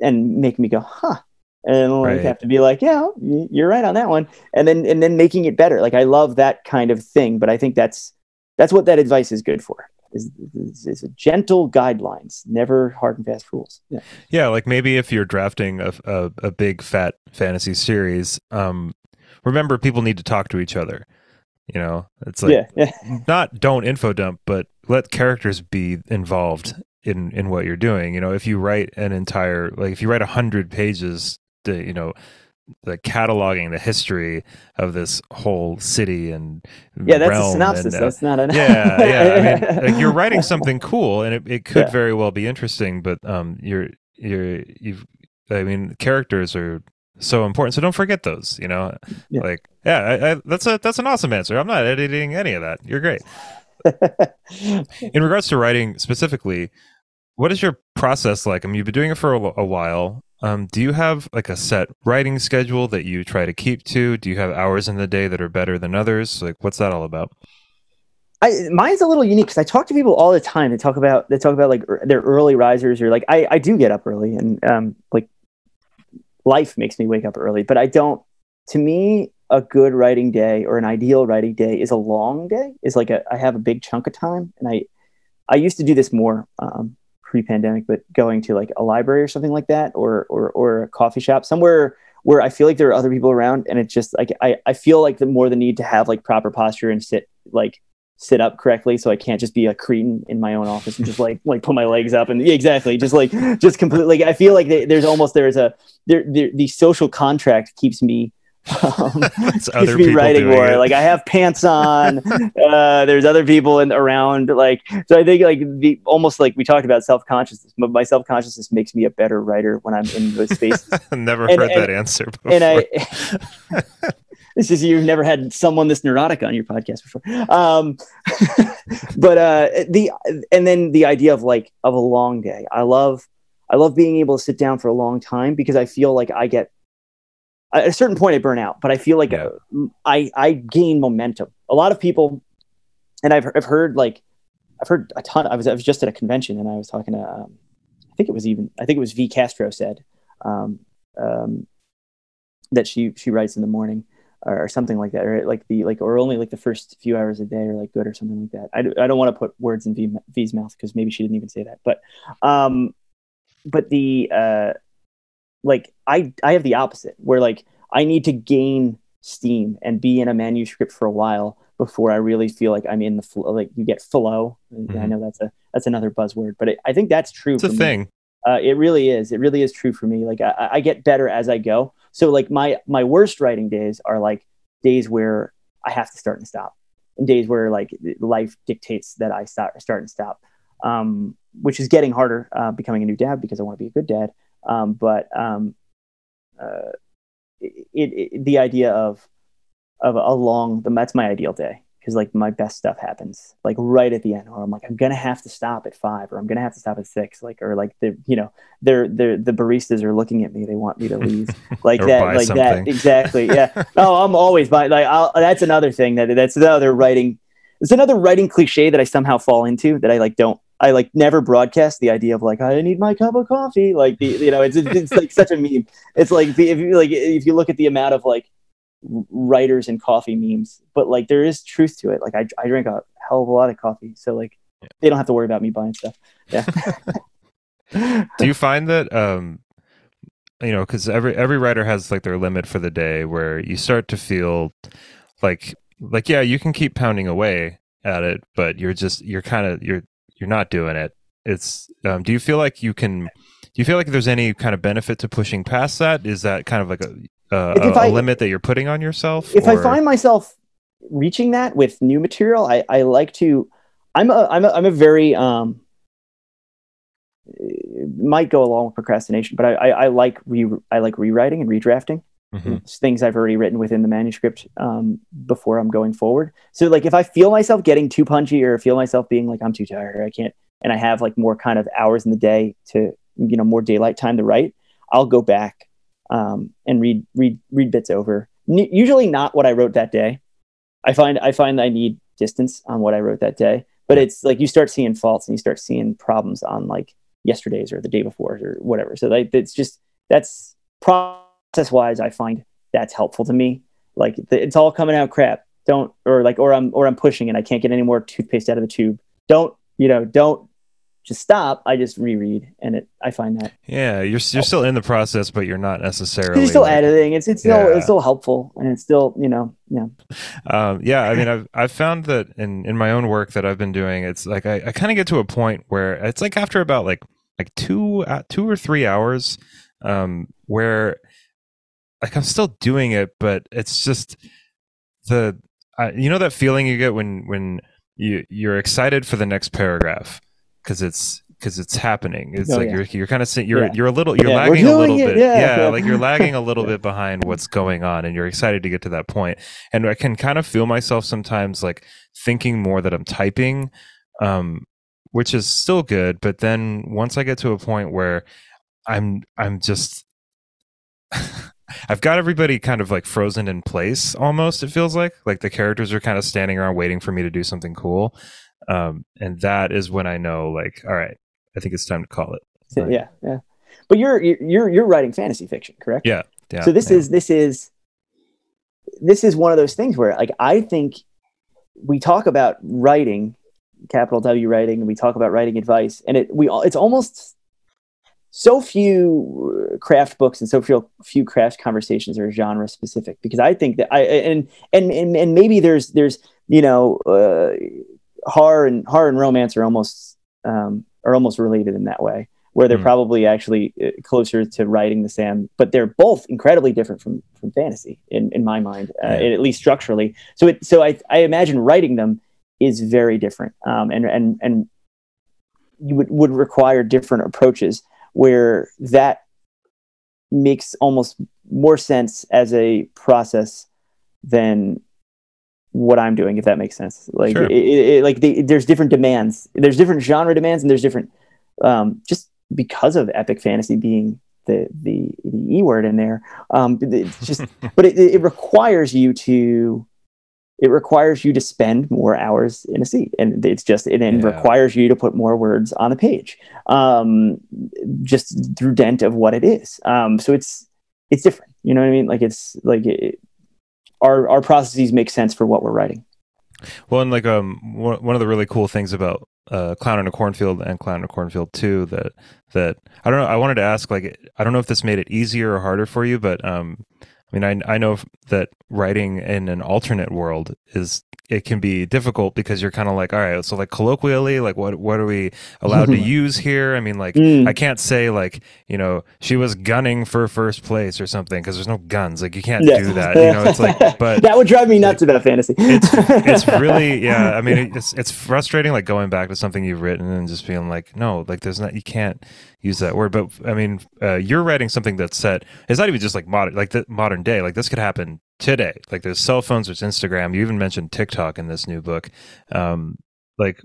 and making me go, huh. And like Right. have to be like, yeah, you're right on that one, and then and then making it better. Like I love that kind of thing, but I think that's that's what that advice is good for. Is, is, is gentle guidelines, never hard and fast rules. Yeah. Yeah, like maybe if you're drafting a, a, a big fat fantasy series, um, remember people need to talk to each other. You know, it's like yeah, yeah, not don't info dump, but let characters be involved in in what you're doing. You know, if you write an entire like if you write a hundred pages, to, you know, the cataloging the history of this whole city and yeah. That's a synopsis. and, uh, that's not an. yeah, yeah. I mean, like you're writing something cool, and it, it could Yeah. very well be interesting. But um, you're you're you've. I mean, characters are so important, so don't forget those. You know, Yeah. like yeah, I, I, that's a that's an awesome answer. I'm not editing any of that. You're great. In regards to writing specifically, what is your process like? I mean, you've been doing it for a, a while. Um, do you have like a set writing schedule that you try to keep to? Do you have hours in the day that are better than others? Like, what's that all about? I, mine's a little unique because I talk to people all the time. They talk about they talk about like er, their early risers or like I, I do get up early and um like life makes me wake up early, but I don't. To me, a good writing day or an ideal writing day is a long day. Is like a I have a big chunk of time, and I I used to do this more um, pre-pandemic, but going to like a library or something like that, or or or a coffee shop somewhere where I feel like there are other people around, and it's just like I I feel like the more the need to have like proper posture and sit like sit up correctly so I can't just be a cretin in my own office and just like like put my legs up and yeah, exactly just like just completely like I feel like there's almost there's a there, there the social contract keeps me um, keeps me writing more. Like I have pants on. uh, there's other people in around. Like so, I think like the almost like we talked about self consciousness. But my self consciousness makes me a better writer when I'm in those spaces. Never and, heard and, that answer before. And I. this is you've never had someone this neurotic on your podcast before. Um, but uh, the and then the idea of like of a long day. I love I love being able to sit down for a long time because I feel like I get at a certain point I burn out, but I feel like yeah. I I gain momentum. A lot of people, and I've I've heard like I've heard a ton. I was I was just at a convention and I was talking to um, I think it was even I think it was V Castro said um, um, that she she writes in the morning or, or, something like that, or like the like or only like the first few hours a day or like good or something like that. I, I don't want to put words in v, V's mouth because maybe she didn't even say that, but um, but the uh like I I have the opposite where like I need to gain steam and be in a manuscript for a while before I really feel like I'm in the flow. Like you get flow. Mm-hmm. I know that's a that's another buzzword, but it, I think that's true. It's a me. thing. Uh, it really is. It really is true for me. Like I, I get better as I go. So like my my worst writing days are like days where I have to start and stop, and days where like life dictates that I start start and stop. Um, which is getting harder uh, becoming a new dad because I want to be a good dad. Um, but um, uh, it, it, the idea of of a long that's my ideal day because like my best stuff happens like right at the end or i'm like i'm gonna have to stop at five or i'm gonna have to stop at six like or like the you know they're they're the baristas are looking at me they want me to leave like that like something. that exactly yeah oh i'm always by like I'll, that's another thing that that's another writing it's another writing cliche that i somehow fall into that i like don't I like never broadcast the idea of like I need my cup of coffee. Like the you know it's it's like such a meme. It's like the, if you like if you look at the amount of like writers and coffee memes, but like there is truth to it. Like I I drink a hell of a lot of coffee, so like yeah. they don't have to worry about me buying stuff. Yeah. Do you find that um you know because every every writer has like their limit for the day where you start to feel like like yeah you can keep pounding away at it but you're just you're kind of you're you're not doing it. It's um, do you feel like you can? Do you feel like there's any kind of benefit to pushing past that? Is that kind of like a uh, a, a I, limit that you're putting on yourself? If or? I find myself reaching that with new material, I, I like to. I'm a I'm a I'm a very um might go along with procrastination, but I, I, I like re I like rewriting and redrafting. Mm-hmm. things I've already written within the manuscript um, before I'm going forward. So like if I feel myself getting too punchy or feel myself being like I'm too tired, I can't, and I have like more kind of hours in the day to you know more daylight time to write, I'll go back um, and read read read bits over. N- usually not what I wrote that day. I find I find I need distance on what I wrote that day, but it's like you start seeing faults and you start seeing problems on like yesterday's or the day before or whatever. So like it's just that's. Pro- process wise, I find that's helpful to me. Like the, it's all coming out crap. Don't or like or I'm or I'm pushing and I can't get any more toothpaste out of the tube. Don't you know? Don't just stop. I just reread, and it. I find that. Yeah, you're you're still in the process, but you're not necessarily. You're still like, editing. It's it's yeah. still it's still helpful, and it's still you know yeah. Um, yeah, I mean, I've I've found that in in my own work that I've been doing, it's like I, I kind of get to a point where it's like after about like like two uh, two or three hours, um, where like I'm still doing it, but it's just the uh, you know that feeling you get when when you you're excited for the next paragraph because it's because it's happening. It's oh, like yeah. you're you're kind of you're yeah. you're a little you're yeah, lagging a little it. bit. Yeah. like you're lagging a little bit behind what's going on, and you're excited to get to that point. And I can kind of feel myself sometimes like thinking more that I'm typing, um, which is still good. But then once I get to a point where I'm I'm just I've got everybody kind of like frozen in place almost, it feels like. Like the characters are kind of standing around waiting for me to do something cool. Um, and that is when I know, like, all right, I think it's time to call it. Right. Yeah, yeah. but you're you're you're writing fantasy fiction, correct? Yeah. Yeah. so this yeah. is this is this is one of those things where like I think we talk about writing, capital W writing, and we talk about writing advice, and it we all it's almost so few craft books and so few few craft conversations are genre specific because I think that I and and and, and maybe there's there's you know uh, horror and horror and romance are almost um, are almost related in that way where they're Mm. probably actually uh, closer to writing the same but they're both incredibly different from from fantasy in in my mind uh, Yeah. at least structurally so it so I I imagine writing them is very different um, and and and you would would require different approaches where that makes almost more sense as a process than what I'm doing, if that makes sense. Like, Sure. it, it, like the, there's different demands. There's different genre demands, and there's different um, just because of epic fantasy being the the, the e word in there. Um, it's just, but it, it requires you to. It requires you to spend more hours in a seat, and it's just it Yeah. requires you to put more words on the page, um, just through dent of what it is. Um, so it's it's different. You know what I mean? Like it's like it, our our processes make sense for what we're writing. Well, and like um, one, of the really cool things about uh, Clown in a Cornfield and Clown in a Cornfield Two that that I don't know. I wanted to ask, like, I don't know if this made it easier or harder for you, but um, I mean, I I know that writing in an alternate world is it can be difficult because you're kind of like, all right, so like colloquially, like what what are we allowed to use here? I mean, like Mm. I can't say like you know she was gunning for first place or something because there's no guns. Like you can't Yeah. do that. You know, it's like, but that would drive me nuts about fantasy. it's it's really yeah i mean it's it's frustrating like going back to something you've written and just being like no like there's not you can't use that word but i mean uh, you're writing something that's set it's not even just like modern like the modern day like this could happen today like there's cell phones there's instagram you even mentioned tiktok in this new book um like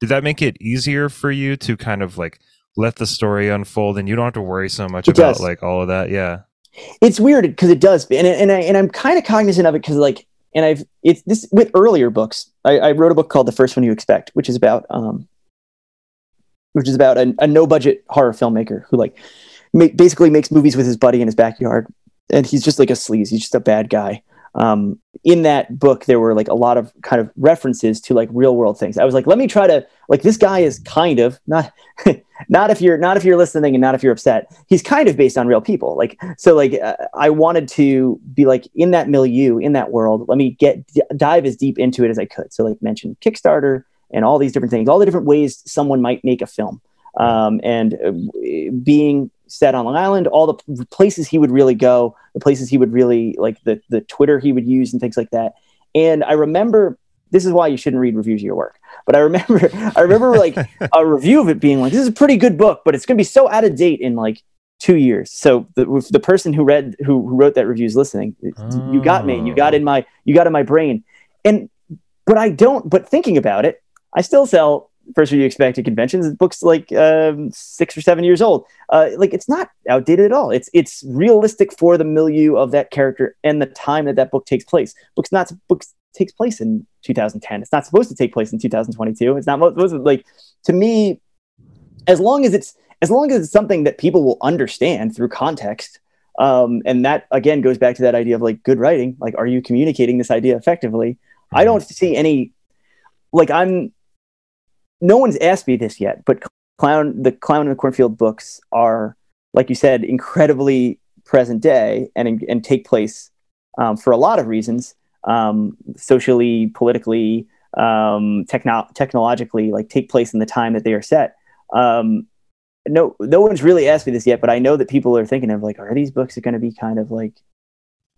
did that make it easier for you to kind of like let the story unfold and you don't have to worry so much It about does. like all of that yeah it's weird because it does, and and I and I'm kind of cognizant of it because like, and I've it's this with earlier books. I, I wrote a book called The First One You Expect, which is about um, which is about a, a no budget horror filmmaker who like ma- basically makes movies with his buddy in his backyard, and he's just like a sleaze. He's just a bad guy. Um, in that book, there were like a lot of kind of references to like real world things. I was like, let me try to like this guy is kind of not not if you're not if you're listening and not if you're upset. He's kind of based on real people. Like so, like uh, I wanted to be like in that milieu, in that world. Let me get d- dive as deep into it as I could. So like mention Kickstarter and all these different things, all the different ways someone might make a film, um, and uh, being set on Long Island, all the places he would really go, the places he would really like, the the Twitter he would use, and things like that. And I remember this is why you shouldn't read reviews of your work. But I remember, I remember like a review of it being like, "This is a pretty good book, but it's going to be so out of date in like two years." So the the person who read who, who wrote that review is listening. You got me. You got in my you got in my brain. And but I don't. But thinking about it, I still sell First One You Expect at conventions. Books like um, six or seven years old. Uh, like it's not outdated at all. It's it's realistic for the milieu of that character and the time that that book takes place. Books not books takes place in 2010. It's not supposed to take place in 2022. It's not supposed to like to me. As long as it's as long as it's something that people will understand through context. Um, and that again goes back to that idea of like good writing. Like, are you communicating this idea effectively? I don't see any like I'm no one's asked me this yet, but clown the clown in the cornfield books are like you said incredibly present day and and take place um, for a lot of reasons um, socially politically um, techno- technologically like take place in the time that they are set. Um, no no one's really asked me this yet but i know that people are thinking of like are these books going to be kind of like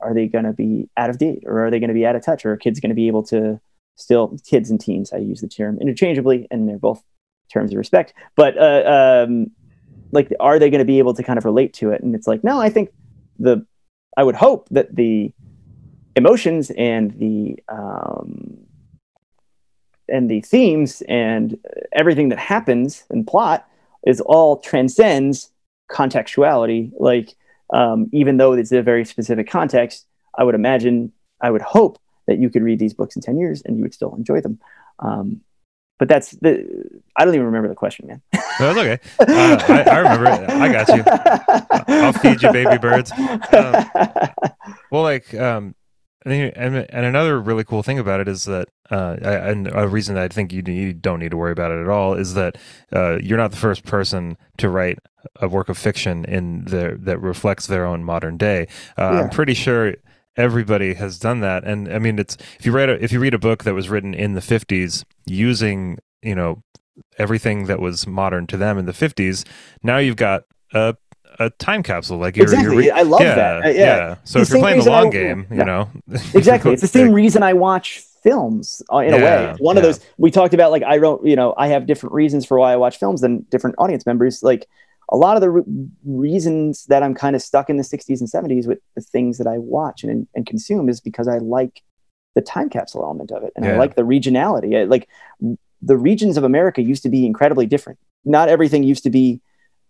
are they going to be out of date or are they going to be out of touch or are kids going to be able to still kids and teens i use the term interchangeably and they're both terms of respect. But uh, um, like are they going to be able to kind of relate to it? And it's like no i think the i would hope that the emotions and the um, and the themes and everything that happens and plot is all transcends contextuality. Like um, even though it's a very specific context i would imagine i would hope that you could read these books in 10 years and you would still enjoy them um, but that's the I don't even remember the question, man. That's okay. Uh, I, I, remember it. I got you. I'll feed you baby birds. Um, well, like, um, and, and another really cool thing about it is that, uh, and a reason that I think you, you don't need to worry about it at all is that uh, you're not the first person to write a work of fiction in the that reflects their own modern day. Uh, yeah. I'm pretty sure everybody has done that and i mean it's if you read a, if you read a book that was written in the 50s using you know everything that was modern to them in the 50s now you've got a a time capsule like you're, exactly. You're, I love yeah, that. Uh, yeah. yeah. So the if you're playing the long I, game, you know, exactly. It's the same reason I watch films uh, in yeah, a way. One of those we talked about. Like I don't, you know, I have different reasons for why I watch films than different audience members. Like a lot of the re- reasons that I'm kind of stuck in the 60s and 70s with the things that I watch and, and consume is because I like the time capsule element of it and yeah. I like the regionality. I, like the regions of America used to be incredibly different. Not everything used to be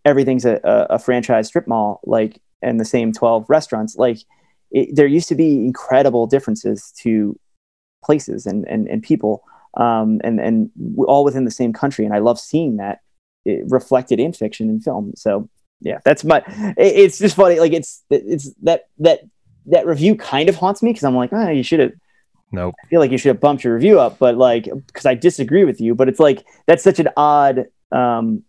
everything's a, a, a franchise strip mall like and the same 12 restaurants. Like it, there used to be incredible differences to places and, and, and people um, and, and all within the same country. And I love seeing that reflected in fiction and film. So yeah, that's my. It's just funny. Like it's it's that that that review kind of haunts me because I'm like, oh, you should have. Nope. I feel like you should have bumped your review up, but like because I disagree with you. But it's like that's such an odd um,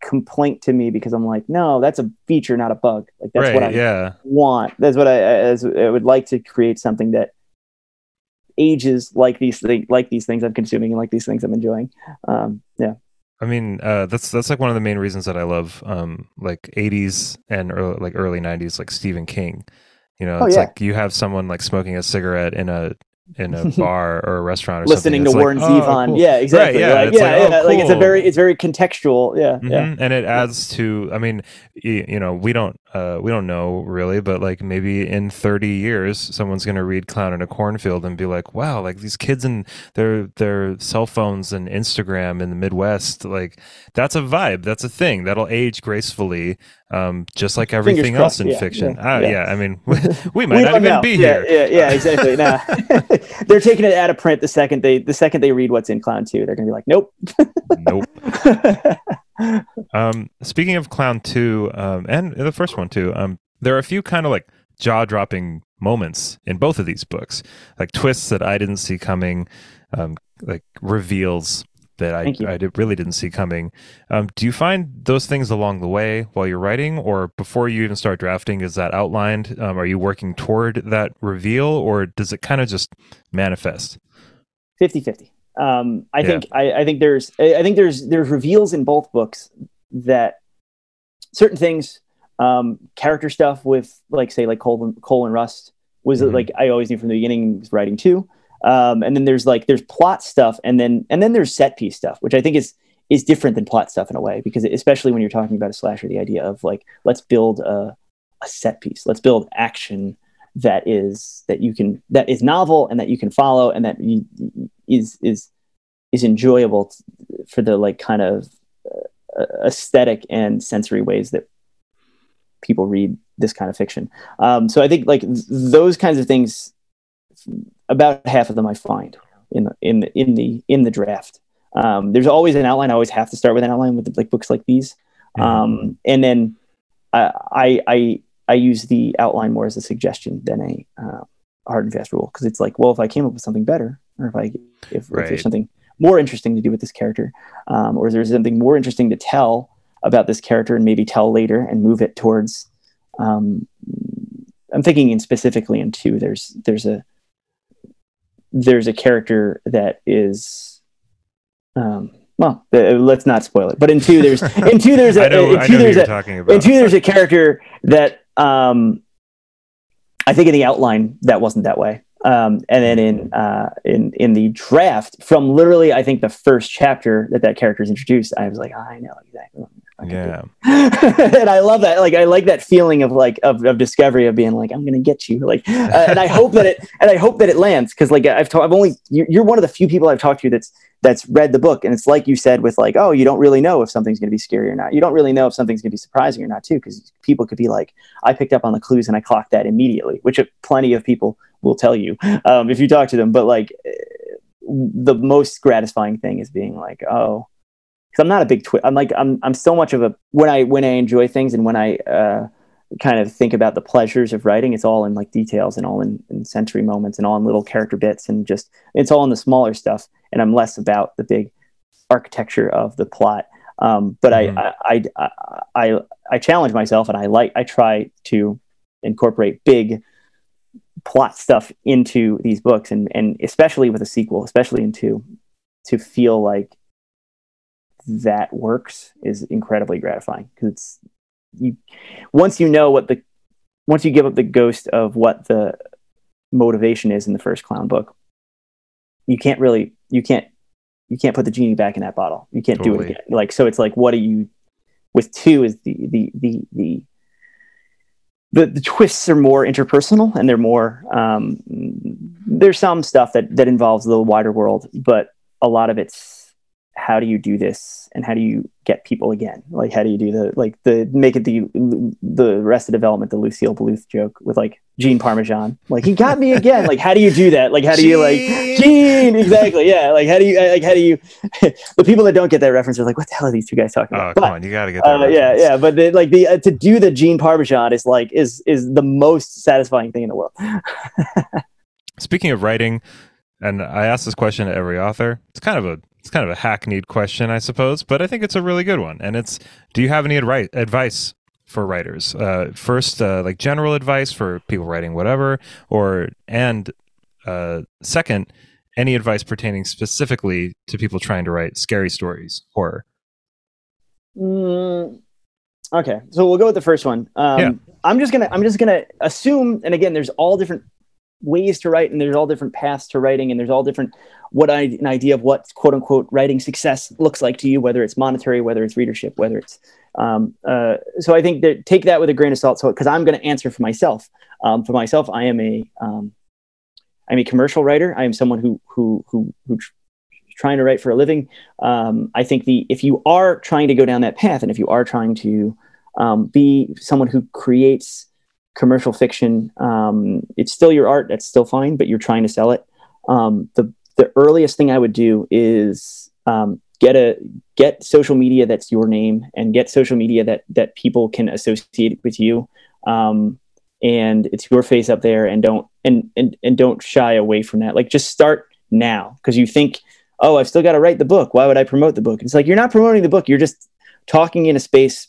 complaint to me because I'm like, no, that's a feature, not a bug. Like that's right, what I yeah. want. That's what I, as, I would like to create something that ages like these things, like these things I'm consuming and like these things I'm enjoying. Um, yeah. I mean, uh, that's that's like one of the main reasons that I love um, like '80s and early, like early '90s, like Stephen King. You know, oh, it's yeah. like you have someone like smoking a cigarette in a in a bar or a restaurant or something. listening to Warren like, Zevon. Oh, cool. Yeah, exactly. Right, yeah, like, yeah, like, oh, yeah. Cool. like it's a very it's very contextual. Yeah, mm-hmm. yeah. And it adds to. I mean, you know, we don't uh, we don't know really, but like maybe in 30 years, someone's going to read Clown in a Cornfield and be like, wow, like these kids and their their cell phones and Instagram in the Midwest, like that's a vibe, that's a thing that'll age gracefully, um, just like everything else in yeah, fiction. Yeah, uh, yeah. yeah, I mean, we, we might we not even know. be here. Yeah, yeah, exactly. nah. they're taking it out of print the second they the second they read what's in Clown 2. They're going to be like, nope, nope um, speaking of Clown 2, um, and the first one too, um, there are a few kind of like jaw dropping moments in both of these books, like twists that I didn't see coming, um, like reveals that I, I did, really didn't see coming. Um, do you find those things along the way while you're writing, or before you even start drafting? Is that outlined? Um, are you working toward that reveal, or does it kind of just manifest? 50 50. Um, I yeah. think I, I, think there's I think there's there's reveals in both books that certain things, um, character stuff with like say like Cole, Cole and Rust was mm-hmm. like I always knew from the beginning was writing too. Um, and then there's like there's plot stuff and then and then there's set piece stuff, which I think is is different than plot stuff in a way because especially when you're talking about a slasher, the idea of like let's build a, a set piece, let's build action that is that you can that is novel and that you can follow and that you, is is is enjoyable t- for the like kind of uh, aesthetic and sensory ways that people read this kind of fiction. Um, so I think like th- those kinds of things, about half of them I find in the in the in the in the draft. Um, there's always an outline. I always have to start with an outline with like books like these, mm-hmm. um, and then I I I use the outline more as a suggestion than a uh, hard and fast rule because it's like, well, if I came up with something better, or if I if, right. if there's something more interesting to do with this character, um, or is there something more interesting to tell about this character and maybe tell later and move it towards. Um, I'm thinking in specifically in two. There's there's a there's a character that is um, well, uh, let's not spoil it. But in two, there's in two there's a, know, in two there's a in two there's a character that um, I think in the outline that wasn't that way. Um, and then in uh, in in the draft, from literally I think the first chapter that that character is introduced, I was like, oh, I know exactly. Yeah, and I love that. Like, I like that feeling of like of, of discovery of being like, I'm gonna get you. Like, uh, and I hope that it and I hope that it lands because like I've ta- I've only you're one of the few people I've talked to that's that's read the book and it's like you said with like oh you don't really know if something's going to be scary or not you don't really know if something's going to be surprising or not too because people could be like i picked up on the clues and i clocked that immediately which plenty of people will tell you um, if you talk to them but like the most gratifying thing is being like, oh, because I'm not a big twist. I'm like I'm I'm so much of a when I when I enjoy things and when I uh, kind of think about the pleasures of writing, it's all in like details and all in, in sensory moments and all in little character bits and just it's all in the smaller stuff. And I'm less about the big architecture of the plot. Um, but mm-hmm. I, I, I, I, I challenge myself and I like, I try to incorporate big plot stuff into these books and, and especially with a sequel, especially into to feel like that works is incredibly gratifying because it's you once you know what the once you give up the ghost of what the motivation is in the first clown book you can't really you can't you can't put the genie back in that bottle. You can't totally. do it again. Like so, it's like what do you? With two is the the the the the, the twists are more interpersonal and they're more um, there's some stuff that that involves the wider world, but a lot of it's how do you do this and how do you get people again? Like how do you do the like the make it the the Arrested Development the lucille bluth joke with like gene parmesan. Like he got me again. Like how do you do that? Like how do you like gene exactly. Yeah like how do you like how do you the people that don't get that reference are like what the hell are these two guys talking about? Oh but, come on you gotta get that uh, yeah yeah but the, like the uh, to do the gene parmesan is like is is the most satisfying thing in the world. Speaking of writing and I ask this question to every author. It's kind of a it's kind of a hackneyed question, I suppose, but I think it's a really good one. And it's do you have any adri- advice for writers? Uh, first, uh, like general advice for people writing whatever, or and uh, second, any advice pertaining specifically to people trying to write scary stories, horror. Mm, okay, so we'll go with the first one. Um, yeah. I'm just gonna I'm just gonna assume, and again, there's all different ways to write and there's all different paths to writing and there's all different what I, an idea of what quote unquote writing success looks like to you whether it's monetary whether it's readership whether it's um, uh, so i think that take that with a grain of salt. So because i'm going to answer for myself. Um, for myself i am a am um, a commercial writer. I am someone who who who who tr- trying to write for a living. Um, i think the if you are trying to go down that path and if you are trying to um, be someone who creates commercial fiction. Um, it's still your art. That's still fine, but you're trying to sell it. Um, the the earliest thing I would do is um, get a get social media that's your name and get social media that that people can associate with you. Um, and it's your face up there, and don't and and and don't shy away from that. Like just start now because you think, oh, I've still got to write the book. Why would I promote the book? It's like you're not promoting the book. You're just talking in a space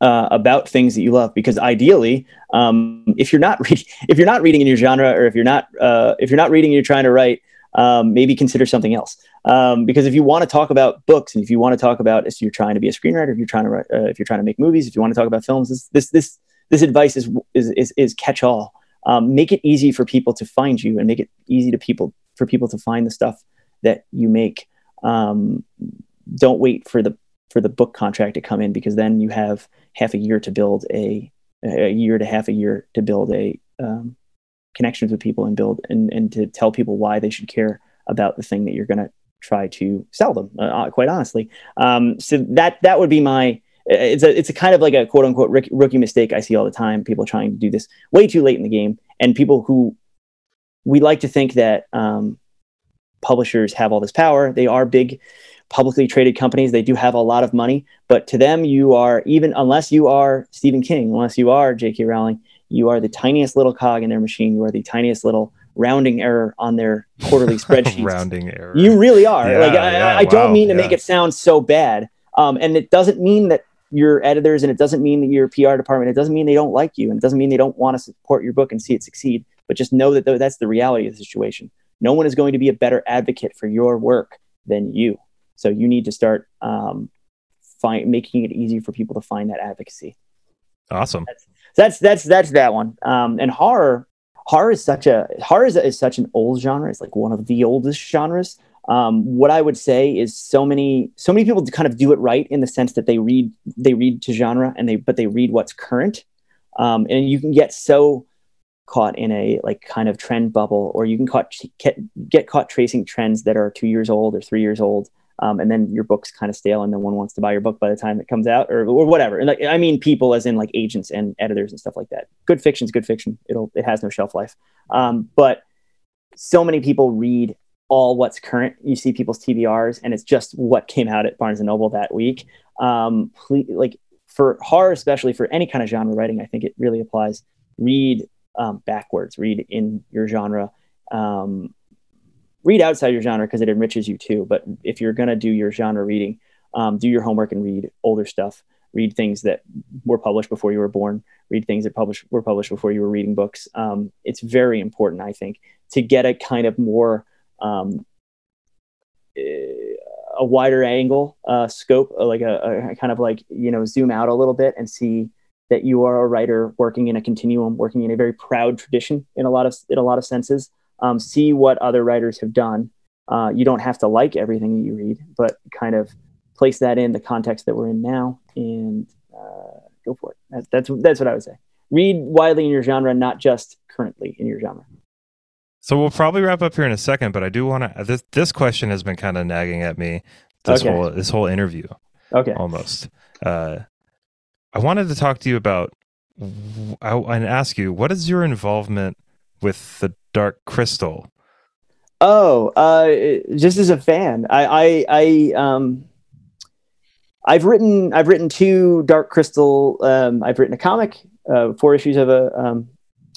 uh, about things that you love because ideally um, if you're not re- if you're not reading in your genre or if you're not uh, if you're not reading you're trying to write um, maybe consider something else. Um, because if you want to talk about books and if you want to talk about if you're trying to be a screenwriter if you're trying to write, uh, if you're trying to make movies if you want to talk about films this this this, this advice is is is, is catch all. Um, make it easy for people to find you and make it easy to people for people to find the stuff that you make. Um, don't wait for the for the book contract to come in because then you have half a year to build a a year to half a year to build a um, connections with people and build and, and to tell people why they should care about the thing that you're going to try to sell them uh, uh, quite honestly. Um, so that that would be my it's a it's a kind of like a quote unquote rookie mistake I see all the time people trying to do this way too late in the game and people who we like to think that um, publishers have all this power. They are big publicly traded companies. They do have a lot of money, but to them, you are even unless you are Stephen King, unless you are J.K. Rowling, you are the tiniest little cog in their machine. You are the tiniest little rounding error on their quarterly spreadsheet. rounding error. You really are. Yeah, like I, yeah, I don't wow, mean to yeah. make it sound so bad, um, and it doesn't mean that your editors and it doesn't mean that your PR department. It doesn't mean they don't like you, and it doesn't mean they don't want to support your book and see it succeed. But just know that that's the reality of the situation. No one is going to be a better advocate for your work than you. So you need to start um, find making it easy for people to find that advocacy. Awesome. That's that's that's, that's that one. Um, and horror horror is such a horror is, is, such an old genre. It's like one of the oldest genres. Um, what I would say is so many so many people kind of do it right in the sense that they read they read to genre and they but they read what's current. Um, and you can get so caught in a like kind of trend bubble or you can caught, get, get caught tracing trends that are two years old or three years old um, and then your book's kind of stale and no one wants to buy your book by the time it comes out or, or whatever and like i mean people as in like agents and editors and stuff like that good fiction is good fiction it'll it has no shelf life um, but so many people read all what's current. You see people's TBRs, and it's just what came out at Barnes and Noble that week. Um, like for horror, especially for any kind of genre writing, I think it really applies. Read um, backwards, read in your genre, um, read outside your genre because it enriches you too. But if you're gonna do your genre reading, um, do your homework and read older stuff. Read things that were published before you were born. Read things that published were published before you were reading books. Um, it's very important, I think, to get a kind of more um, a wider angle uh, scope, uh, like a, a, kind of like you know zoom out a little bit and see that you are a writer working in a continuum, working in a very proud tradition in a lot of in a lot of senses. Um, see what other writers have done. Uh, you don't have to like everything that you read, but kind of place that in the context that we're in now and uh, go for it. That's, that's that's what I would say. Read widely in your genre, not just currently in your genre. So we'll probably wrap up here in a second, but I do want to. This this question has been kind of nagging at me this okay. whole this whole interview. Okay. Almost. Uh, I wanted to talk to you about I, and ask you what is your involvement with the Dark Crystal? Oh, uh, just as a fan, I, I, I, um, I've written, I've written two Dark Crystal. Um, I've written a comic, uh, four issues of a um,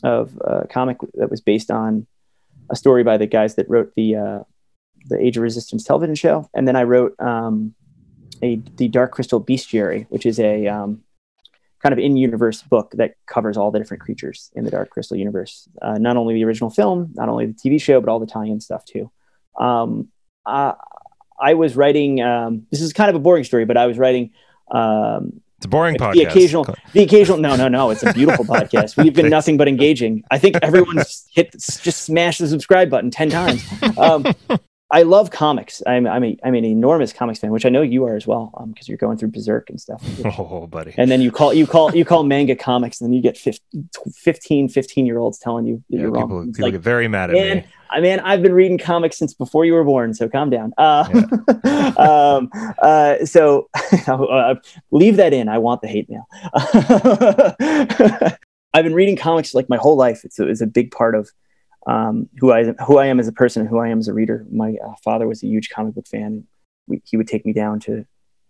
of a comic that was based on a story by the guys that wrote the uh, the Age of Resistance television show, and then I wrote um, a the Dark Crystal Bestiary, which is a um, kind of in-universe book that covers all the different creatures in the Dark Crystal universe. Uh, not only the original film, not only the TV show, but all the tie-in stuff too. Um, I, I was writing. Um, this is kind of a boring story, but I was writing um, it's a boring podcast. The occasional, the occasional. No, no, no. It's a beautiful podcast. We've been nothing but engaging. I think everyone's hit just smash the subscribe button ten times. I love comics. I'm I'm a I'm an enormous comics fan, which I know you are as well, because um, you're going through Berserk and stuff. Which, oh, buddy. And then you call you call you call manga comics, and then you get 15, 15 year olds telling you that yeah, you're people, wrong. people like, get very mad at man, me. I mean, I've been reading comics since before you were born, so calm down. Uh, yeah. um, uh, so uh, leave that in. I want the hate mail. I've been reading comics like my whole life. It's a, it's a big part of um, who I who I am as a person, who I am as a reader. My uh, father was a huge comic book fan. We, he would take me down to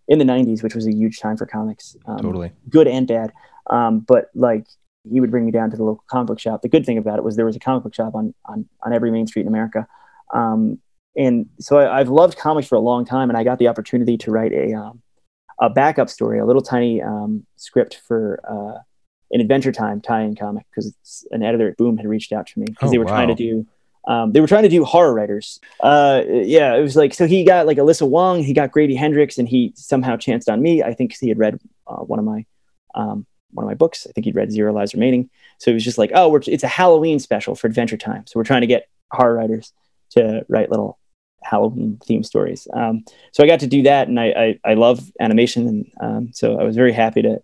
in the '90s, which was a huge time for comics, um, totally good and bad. Um, but like he would bring me down to the local comic book shop. The good thing about it was there was a comic book shop on on on every main street in America. Um, and so I, have loved comics for a long time, and I got the opportunity to write a um, a backup story, a little tiny um, script for. Uh, an Adventure Time tie-in comic because an editor at Boom had reached out to me because oh, they were wow. trying to do um, they were trying to do horror writers. Uh, yeah, it was like so he got like Alyssa Wong, he got Grady Hendrix, and he somehow chanced on me. I think he had read uh, one of my um, one of my books. I think he'd read Zero Lives Remaining. So it was just like, oh, it's a Halloween special for Adventure Time. So we're trying to get horror writers to write little Halloween theme stories. Um, so I got to do that, and I I, I love animation, and um, so I was very happy to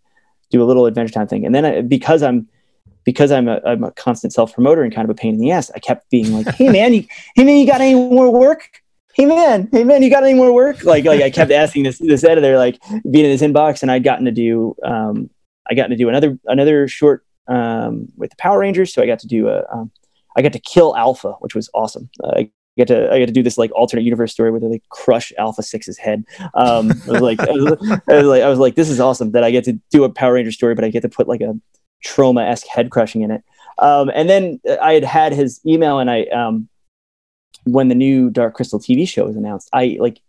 do a little Adventure Time thing. And then I, because I'm because I'm a, I'm a constant self promoter and kind of a pain in the ass, I kept being like, "Hey man, you, hey man, you got any more work? Hey man, hey man, you got any more work?" Like like I kept asking this this editor, like being in his inbox, and I'd gotten to do um, I got to do another another short um, with the Power Rangers, so I got to do a um, I got to kill Alpha, which was awesome. Uh, I get to I get to do this like alternate universe story where they like crush Alpha Six's head. Um, I was like I was, I was like I was like this is awesome that I get to do a Power Ranger story, but I get to put like a Troma esque head crushing in it. Um, and then I had had his email, and I um, when the new Dark Crystal TV show was announced, I like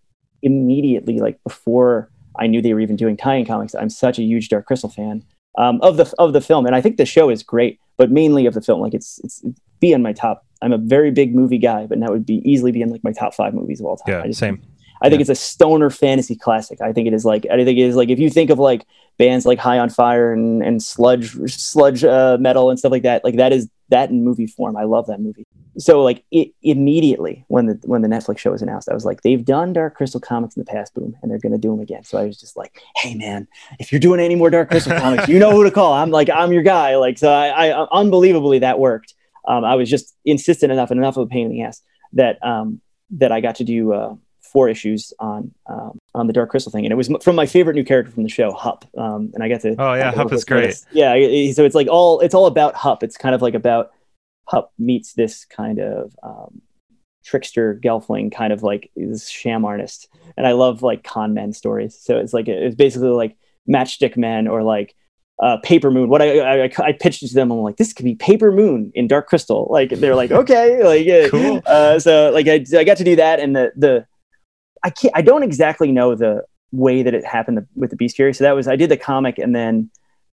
immediately like before I knew they were even doing tie-in comics. I'm such a huge Dark Crystal fan um, of the of the film, and I think the show is great, but mainly of the film. Like it's it's be in my top. I'm a very big movie guy, but that would be easily be in like my top five movies of all time. Yeah, I just, same. I think it's a stoner fantasy classic. I think it is like I think it is like if you think of like bands like High on Fire and and sludge sludge uh, metal and stuff like that, like that is that in movie form. I love that movie. So like it, immediately when the when the Netflix show was announced, I was like, they've done Dark Crystal comics in the past, boom, and they're gonna do them again. So I was just like, hey man, if you're doing any more Dark Crystal comics, you know who to call. I'm like I'm your guy. Like so, I, I unbelievably that worked. Um, I was just insistent enough and enough of a pain in the ass that um, that I got to do. Uh, four issues on um, on the Dark Crystal thing, and it was from my favorite new character from the show, Hup. Um, and I got to oh yeah, Hup is great. Yeah, so it's like all it's all about Hup. It's kind of like about Hup meets this kind of um, trickster gelfling kind of like this sham artist and i love like con men stories so it's like it's basically like matchstick men or like uh, paper moon what I, I i pitched it to them i'm like this could be paper moon in dark crystal like they're like okay like yeah. Cool. uh, so like I, I got to do that and the the i can't i don't exactly know the way that it happened with the bestiary so that was i did the comic and then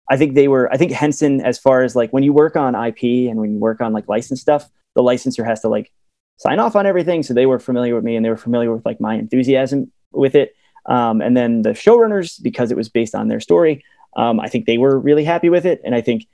i think they were i think henson as far as like when you work on ip and when you work on like license stuff the licensor has to like sign off on everything. So they were familiar with me and they were familiar with like my enthusiasm with it. Um, and then the showrunners, because it was based on their story, um, I think they were really happy with it. And I think,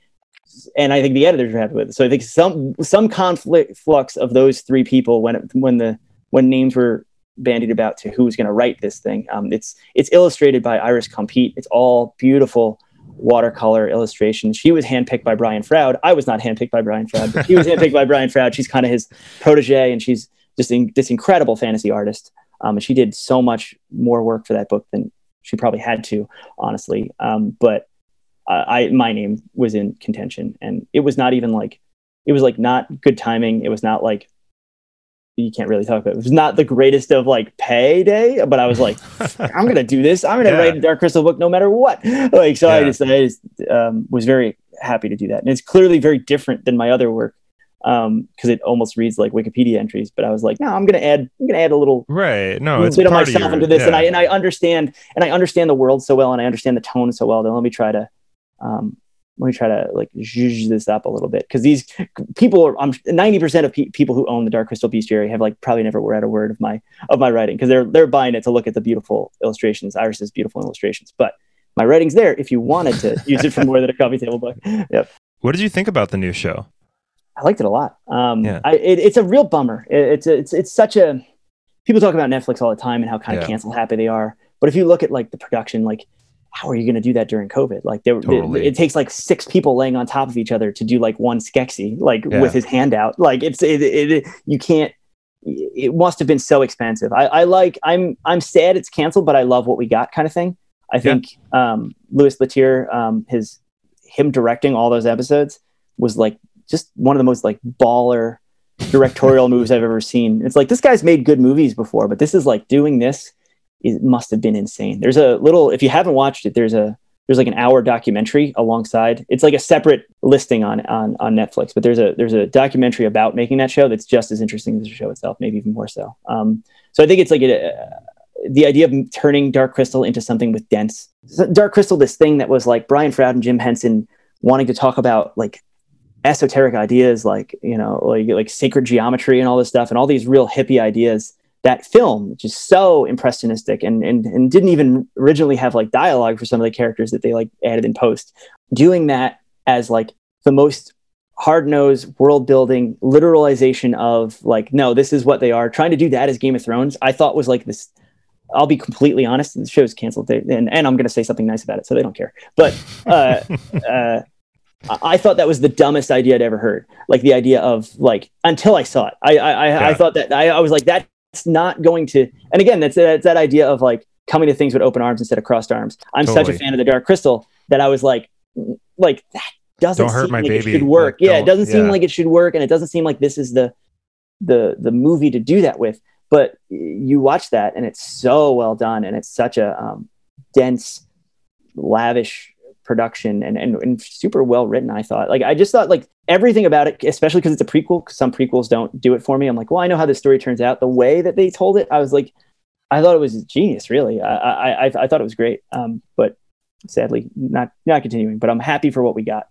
and I think the editors were happy with it. So I think some some conflict flux of those three people when it, when the when names were bandied about to who's going to write this thing. Um, it's it's illustrated by Iris Compiet. It's all beautiful watercolor illustration. She was handpicked by Brian Froud. I was not handpicked by Brian Froud, but she was handpicked by Brian Froud. She's kind of his protege, and she's just in, this incredible fantasy artist. Um, and she did so much more work for that book than she probably had to, honestly. Um, but uh, I, my name was in contention, and it was not even like, it was like not good timing. It was not like you can't really talk about. It. it was not the greatest of like payday, but I was like, I'm gonna do this. I'm gonna yeah. write a Dark Crystal book no matter what. Like so, yeah. I just I just um, was very happy to do that, and it's clearly very different than my other work because um, it almost reads like Wikipedia entries. But I was like, no, I'm gonna add I'm gonna add a little right, no, it's bit of myself your, into this, yeah. and I and I understand and I understand the world so well, and I understand the tone so well. Then let me try to um, let me try to like zhuzh this up a little bit because these people are I'm 90% of pe- people who own the Dark Crystal Bestiary have like probably never read a word of my of my writing because they're they're buying it to look at the beautiful illustrations, Iris's beautiful illustrations. But my writing's there if you wanted to use it for more than a coffee table book. Yep. What did you think about the new show? I liked it a lot. Um, yeah. I, it, it's a real bummer. It, it's it's it's such a people talk about Netflix all the time and how kind of yeah. cancel happy they are. But if you look at like the production, like how are you going to do that during COVID? Like there, totally. it, it, takes like six people laying on top of each other to do like one Skeksis, like yeah. with his hand out. Like it's, it, it, you can't, it must have been so expensive. I, I like, I'm, I'm sad it's canceled, but I love what we got kind of thing. I think, yeah. um, Louis Leterrier, um, his, him directing all those episodes was like just one of the most like baller directorial moves I've ever seen. It's like, this guy's made good movies before, but this is like doing this it must have been insane. There's a little, if you haven't watched it, there's a there's like an hour documentary alongside. It's like a separate listing on on on Netflix, but there's a there's a documentary about making that show that's just as interesting as the show itself, maybe even more so. Um, so I think it's like a, uh, the idea of turning Dark Crystal into something with dense Dark Crystal, this thing that was like Brian Froud and Jim Henson wanting to talk about like esoteric ideas, like you know, like like sacred geometry and all this stuff, and all these real hippie ideas that film, which is so impressionistic and, and, and didn't even originally have like dialogue for some of the characters that they like added in post, doing that as like the most hard nosed world building literalization of like, no, this is what they are. Trying to do that as Game of Thrones, I thought was like this. I'll be completely honest. The show's canceled, and, and I'm going to say something nice about it, so they don't care. But uh, uh, I thought that was the dumbest idea I'd ever heard. Like the idea of like until I saw it, I I, yeah. I thought that I, I was like that's not going to and again that's, that's that idea of like coming to things with open arms instead of crossed arms i'm totally. such a fan of the dark crystal that i was like like that doesn't don't hurt my like baby. it should work like, yeah it doesn't seem like it should work and it doesn't seem like this is the the the movie to do that with but you watch that and it's so well done and it's such a um, dense lavish production and, and, and super well written i thought. Like i just thought like everything about it especially because it's a prequel because some prequels don't do it for me. I'm like well i know how this story turns out. The way that they told it i was like i thought it was genius really. I i, I thought it was great. Um, but sadly not not continuing but i'm happy for what we got.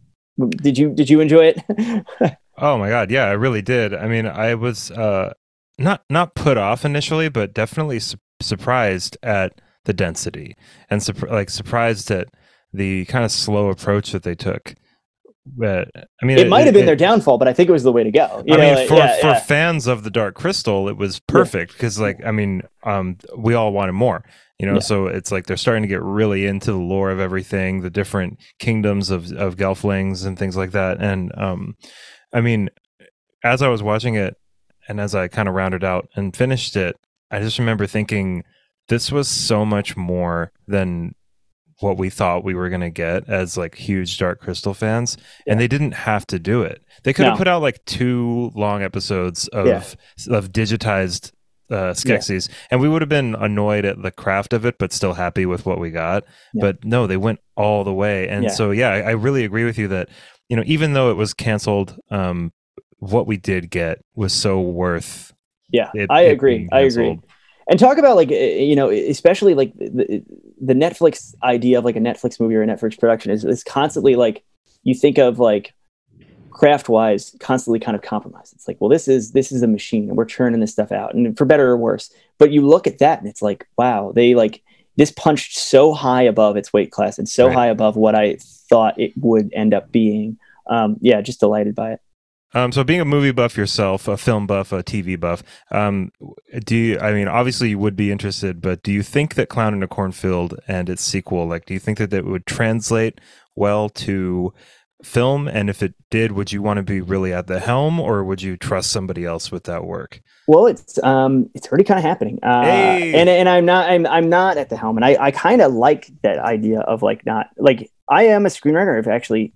Did you did you enjoy it? Oh my god. Yeah i really did. I mean i was uh not not put off initially but definitely su- surprised at the density and su- like surprised at the kind of slow approach that they took. But I mean, it, it might have been it, their downfall, but I think it was the way to go. You I know, mean, like, for yeah, for yeah. fans of the Dark Crystal, it was perfect because, yeah. like, I mean, um, we all wanted more. You know, so it's like they're starting to get really into the lore of everything, the different kingdoms of of Gelflings and things like that. And um, I mean, as I was watching it, and as I kind of rounded out and finished it, I just remember thinking this was so much more than what we thought we were going to get as like huge Dark Crystal fans, yeah. and they didn't have to do it. They could have put out like two long episodes of yeah. of digitized uh, Skeksis, yeah. and we would have been annoyed at the craft of it, but still happy with what we got. But no, they went all the way, and so yeah, I, I, really agree with you that you know even though it was canceled, um, what we did get was so worth. Yeah, it, I agree. I agree. And talk about like you know, especially like the, the Netflix idea of like a Netflix movie or a Netflix production is is constantly like you think of like craft wise constantly kind of compromised. It's like well this is this is a machine and we're churning this stuff out and for better or worse. But you look at that and it's like wow they like this punched so high above its weight class and so right. high above what i thought it would end up being. Um, yeah just delighted by it um, so being a movie buff yourself, a film buff, a TV buff, um, do you, I mean, obviously you would be interested, but do you think that Clown in a Cornfield and its sequel, like, do you think that it would translate well to film? And if it did, would you want to be really at the helm, or would you trust somebody else with that work? Well, it's um, it's already kind of happening, uh, hey. and and I'm not I'm I'm not at the helm, and I I kind of like that idea of like not like I am a screenwriter. I've actually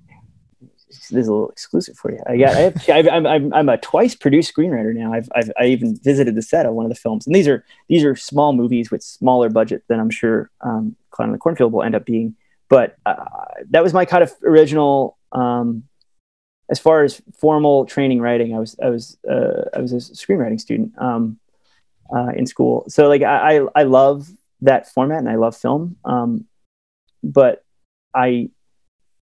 this is a little exclusive for you. I got I have, I'm, I'm I'm a twice produced screenwriter now. I've, I've I even visited the set of one of the films, and these are these are small movies with smaller budget than I'm sure um, Clown in the Cornfield will end up being. But uh, that was my kind of original um, as far as formal training writing, I was I was uh, I was a screenwriting student um, uh, in school. So like I, I, I love that format and I love film. Um, but I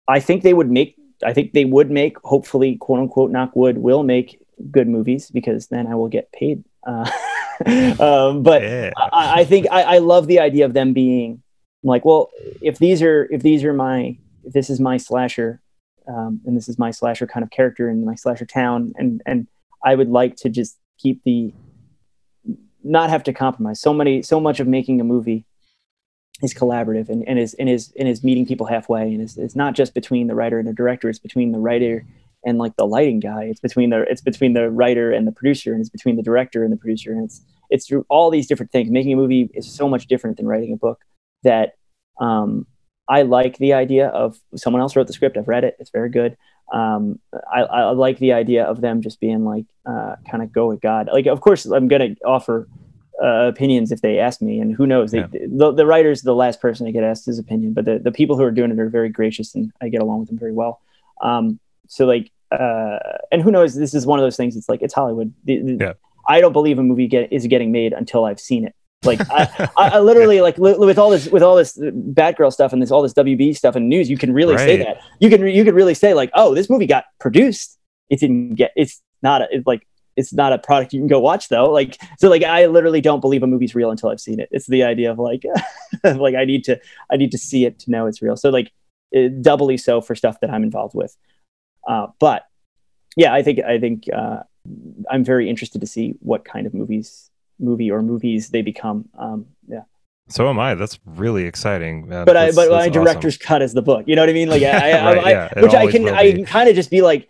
I think they would make I think they would make hopefully quote unquote knock wood will make good movies because then I will get paid. Uh, um, but yeah. I, I, think I, I love the idea of them being like, well, if these are if these are my if this is my slasher um, and this is my slasher kind of character in my slasher town and and i would like to just keep the not have to compromise so many so much of making a movie is collaborative and, and is and is and is meeting people halfway and it's, it's not just between the writer and the director it's between the writer and like the lighting guy it's between the it's between the writer and the producer and it's between the director and the producer and it's it's through all these different things making a movie is so much different than writing a book that um, I like the idea of someone else wrote the script. I've read it. It's very good. Um, I, I like the idea of them just being like, uh, kind of go with God. Like, of course, I'm to offer uh, opinions if they ask me, and who knows? They, yeah. the, the writer's the last person to get asked his opinion, but the, the people who are doing it are very gracious, and I get along with them very well. Um, so like, uh, and who knows? This is one of those things. It's like it's Hollywood. The, the, yeah. I don't believe a movie get, is getting made until I've seen it. Like I, I, literally like li- with all this with all this Batgirl stuff and this all this WB stuff and news, you can really right. say that. You can you can really say like, oh, this movie got produced. It didn't get. It's not a, it's like it's not a product you can go watch though. Like so, like I literally don't believe a movie's real until I've seen it. It's the idea of like like I need to I need to see it to know it's real. So like it, doubly so for stuff that I'm involved with. Uh, but yeah, I think I think uh, I'm very interested to see what kind of movies movie or movies they become. Um, yeah. So am I. That's really exciting. Uh, but I, but my director's awesome. cut is the book. You know what I mean? Like, I, right, I, yeah, which I can, I can kind of just be like,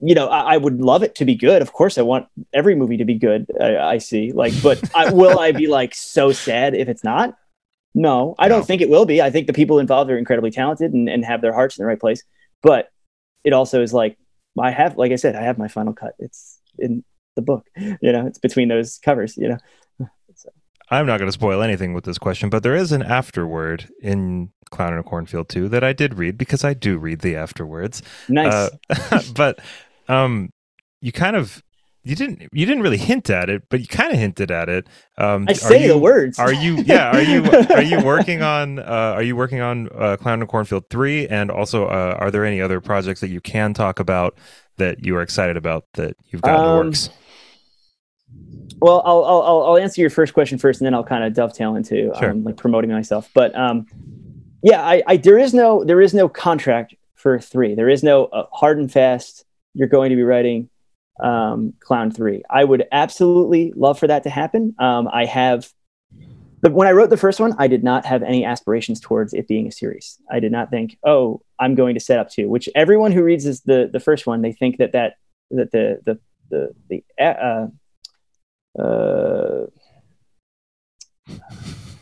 you know, I, I, would love it to be good. Of course, I want every movie to be good. I, I see, like, but I, will I be like so sad if it's not? No, I don't think it will be. I think the people involved are incredibly talented and, and have their hearts in the right place. But it also is like I have, like I said, I have my final cut. It's in the book. You know, it's between those covers. You know. So. I'm not going to spoil anything with this question, but there is an afterword in Clown in a Cornfield too that I did read because I do read the afterwards. Nice. Uh, but um, you kind of you didn't you didn't really hint at it, but you kind of hinted at it. Um, I say you, the words. Are you? Yeah. Are you? are you working on? Uh, are you working on uh, Clown and Cornfield three? And also, uh, are there any other projects that you can talk about that you are excited about that you've got um, in the um, works? Well, I'll, I'll I'll answer your first question first, and then I'll kind of dovetail into sure. um, like promoting myself. But um, yeah, I, I there is no there is no contract for three. There is no uh, hard and fast. You're going to be writing um, Clown three. I would absolutely love for that to happen. Um, I have, but when I wrote the first one, I did not have any aspirations towards it being a series. I did not think, oh, I'm going to set up two. Which everyone who reads this, the the first one, they think that that that the the the the uh, uh,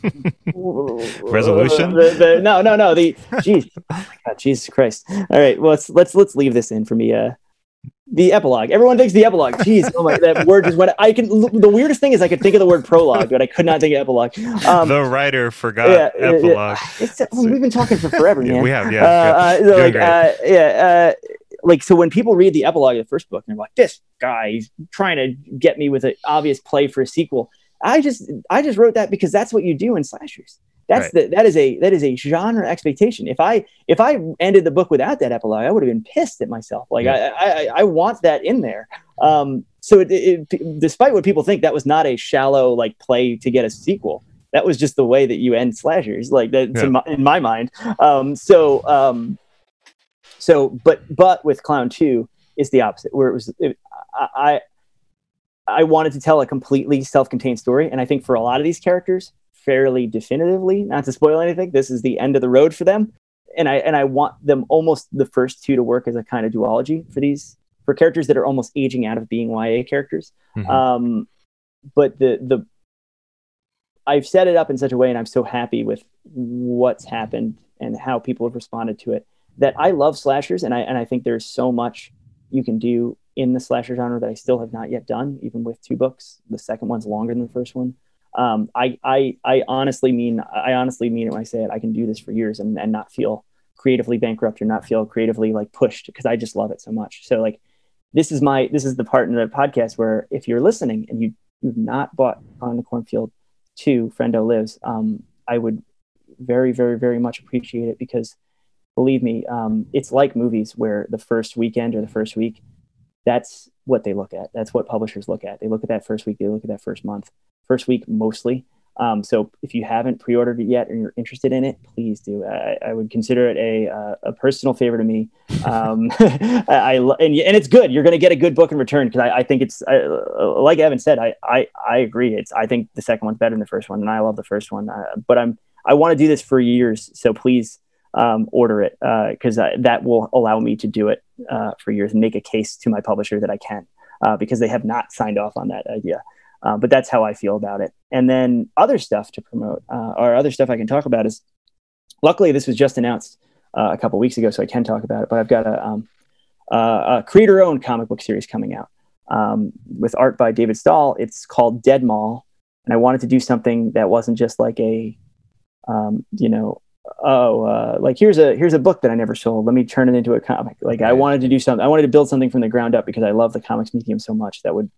resolution. The, the, no, no, no. The jeez, oh my god, Jesus Christ! All right, well, let's let's let's leave this in for me. Uh, the epilogue. Everyone thinks the epilogue. Jeez, oh my, that word just went. I can. The weirdest thing is I could think of the word prologue, but I could not think of epilogue. Um, the writer forgot yeah, epilogue. Yeah, we've been talking for forever, man. we have, yeah. Uh, uh, so like, uh, yeah, uh, like so when people read the epilogue of the first book, they're like, "This guy's trying to get me with an obvious play for a sequel." I just, I just wrote that because that's what you do in slashers. That's right. the that is a that is a genre expectation. If I if I ended the book without that epilogue, I would have been pissed at myself. Like yeah. I, I I want that in there. Um, so it, it, despite what people think, that was not a shallow like play to get a sequel. That was just the way that you end slashers, like that yeah. my, in my mind. Um, so um, so but but with Clown Two is the opposite, where it was it, I I wanted to tell a completely self-contained story, and I think for a lot of these characters, fairly definitively. Not to spoil anything, this is the end of the road for them, and I and I want them almost the first two to work as a kind of duology for these for characters that are almost aging out of being YA characters. Mm-hmm. Um, but the the I've set it up in such a way, and I'm so happy with what's happened and how people have responded to it that I love slashers, and I and I think there's so much you can do in the slasher genre that I still have not yet done, even with two books. The second one's longer than the first one um, I, I, I honestly mean, I honestly mean it when I say it. I can do this for years and, and not feel creatively bankrupt or not feel creatively like pushed because I just love it so much. So like, this is my, this is the part in the podcast where if you're listening and you, you've not bought on the cornfield two Frendo lives, um, I would very, very, very much appreciate it because believe me, um, it's like movies where the first weekend or the first week, that's what they look at. That's what publishers look at. They look at that first week, they look at that first month first week mostly. Um, so if you haven't pre-ordered it yet and you're interested in it, please do. I, I would consider it a uh, a personal favor to me. Um, I, I, and and it's good. You're going to get a good book in return because I, I, think it's I, like Evan said. I, I I agree. It's I think the second one's better than the first one, and I love the first one. Uh, but I'm I want to do this for years, so please um, order it because uh, that will allow me to do it uh, for years and make a case to my publisher that I can uh, because they have not signed off on that idea. Uh, but that's how I feel about it. And then other stuff to promote uh, or other stuff I can talk about is luckily this was just announced uh, a couple weeks ago, so I can talk about it. But I've got a, um, a creator owned comic book series coming out um, with art by David Stahl. It's called Dead Mall. And I wanted to do something that wasn't just like a, um, you know, oh, uh, like here's a here's a book that I never sold. Let me turn it into a comic. Like I wanted to do something. I wanted to build something from the ground up because I love the comics medium so much that would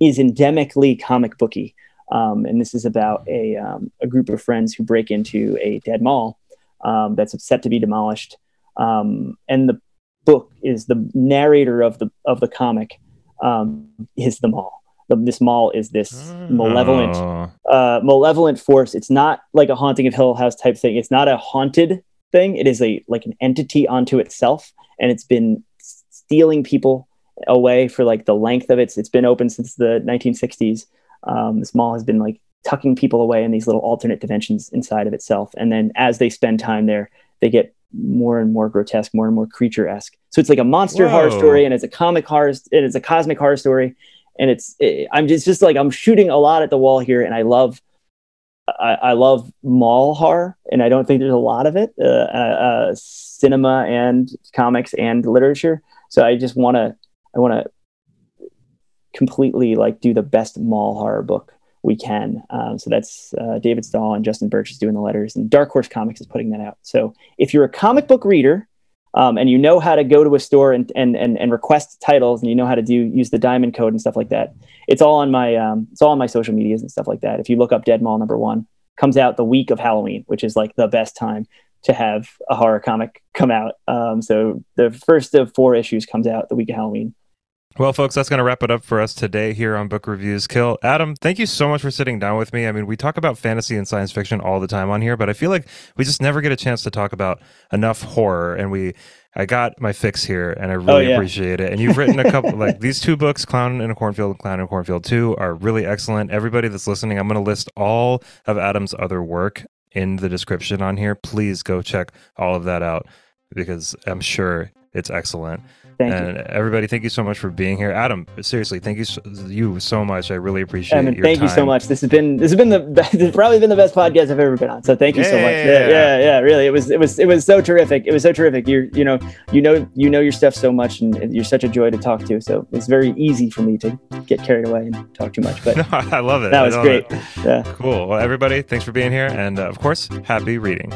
is endemically comic booky. Um, and this is about a, um, a group of friends who break into a dead mall um, that's set to be demolished. Um, and the book is the narrator of the of the comic um, is the mall. The, this mall is this malevolent oh. uh, malevolent force. It's not like a haunting of Hill House type thing. It's not a haunted thing. It is a like an entity onto itself, and it's been stealing people away for like the length of it. It's been open since the 1960s. Um, this mall has been like tucking people away in these little alternate dimensions inside of itself. And then as they spend time there, they get more and more grotesque, more and more creature esque. So it's like a monster Whoa. horror story, and it's a comic horror, and it's a cosmic horror story. And it's it, I'm just just like I'm shooting a lot at the wall here, and I love I, I love mall horror, and I don't think there's a lot of it, uh, uh, uh cinema and comics and literature. So I just want to I want to completely like do the best mall horror book we can. Um, so that's uh, David Stahl and Justin Birch is doing the letters, and Dark Horse Comics is putting that out. So if you're a comic book reader um, and you know how to go to a store and, and and and request titles, and you know how to do use the diamond code and stuff like that, it's all on my um, it's all on my social medias and stuff like that. If you look up Dead Mall number one, comes out the week of Halloween, which is like the best time to have a horror comic come out. Um, so the first of four issues comes out the week of Halloween. Well, folks, that's going to wrap it up for us today here on Book Reviews Kill. Adam, thank you so much for sitting down with me. I mean, we talk about fantasy and science fiction all the time on here, but I feel like we just never get a chance to talk about enough horror. And we, I got my fix here, and I oh, really oh, yeah. appreciate it. And you've written a couple, like these two books, Clown in a Cornfield, and Clown in a Cornfield Two, are really excellent. Everybody that's listening, I'm going to list all of Adam's other work in the description on here. Please go check all of that out because I'm sure it's excellent. Thank and you. everybody, thank you so much for being here. Adam, seriously, thank you so, you so much. I really appreciate your thank you so much. This has been this has been the this has probably been the best podcast I've ever been on. So thank you so much. Yeah. Yeah, yeah, yeah. Really, it was it was it was so terrific. It was so terrific. You're you know you know you know your stuff so much, and, and you're such a joy to talk to. So it's very easy for me to get carried away and talk too much. But No, I love it. that was great. it. Yeah. Cool. Well, everybody, thanks for being here. And uh, of course, happy reading.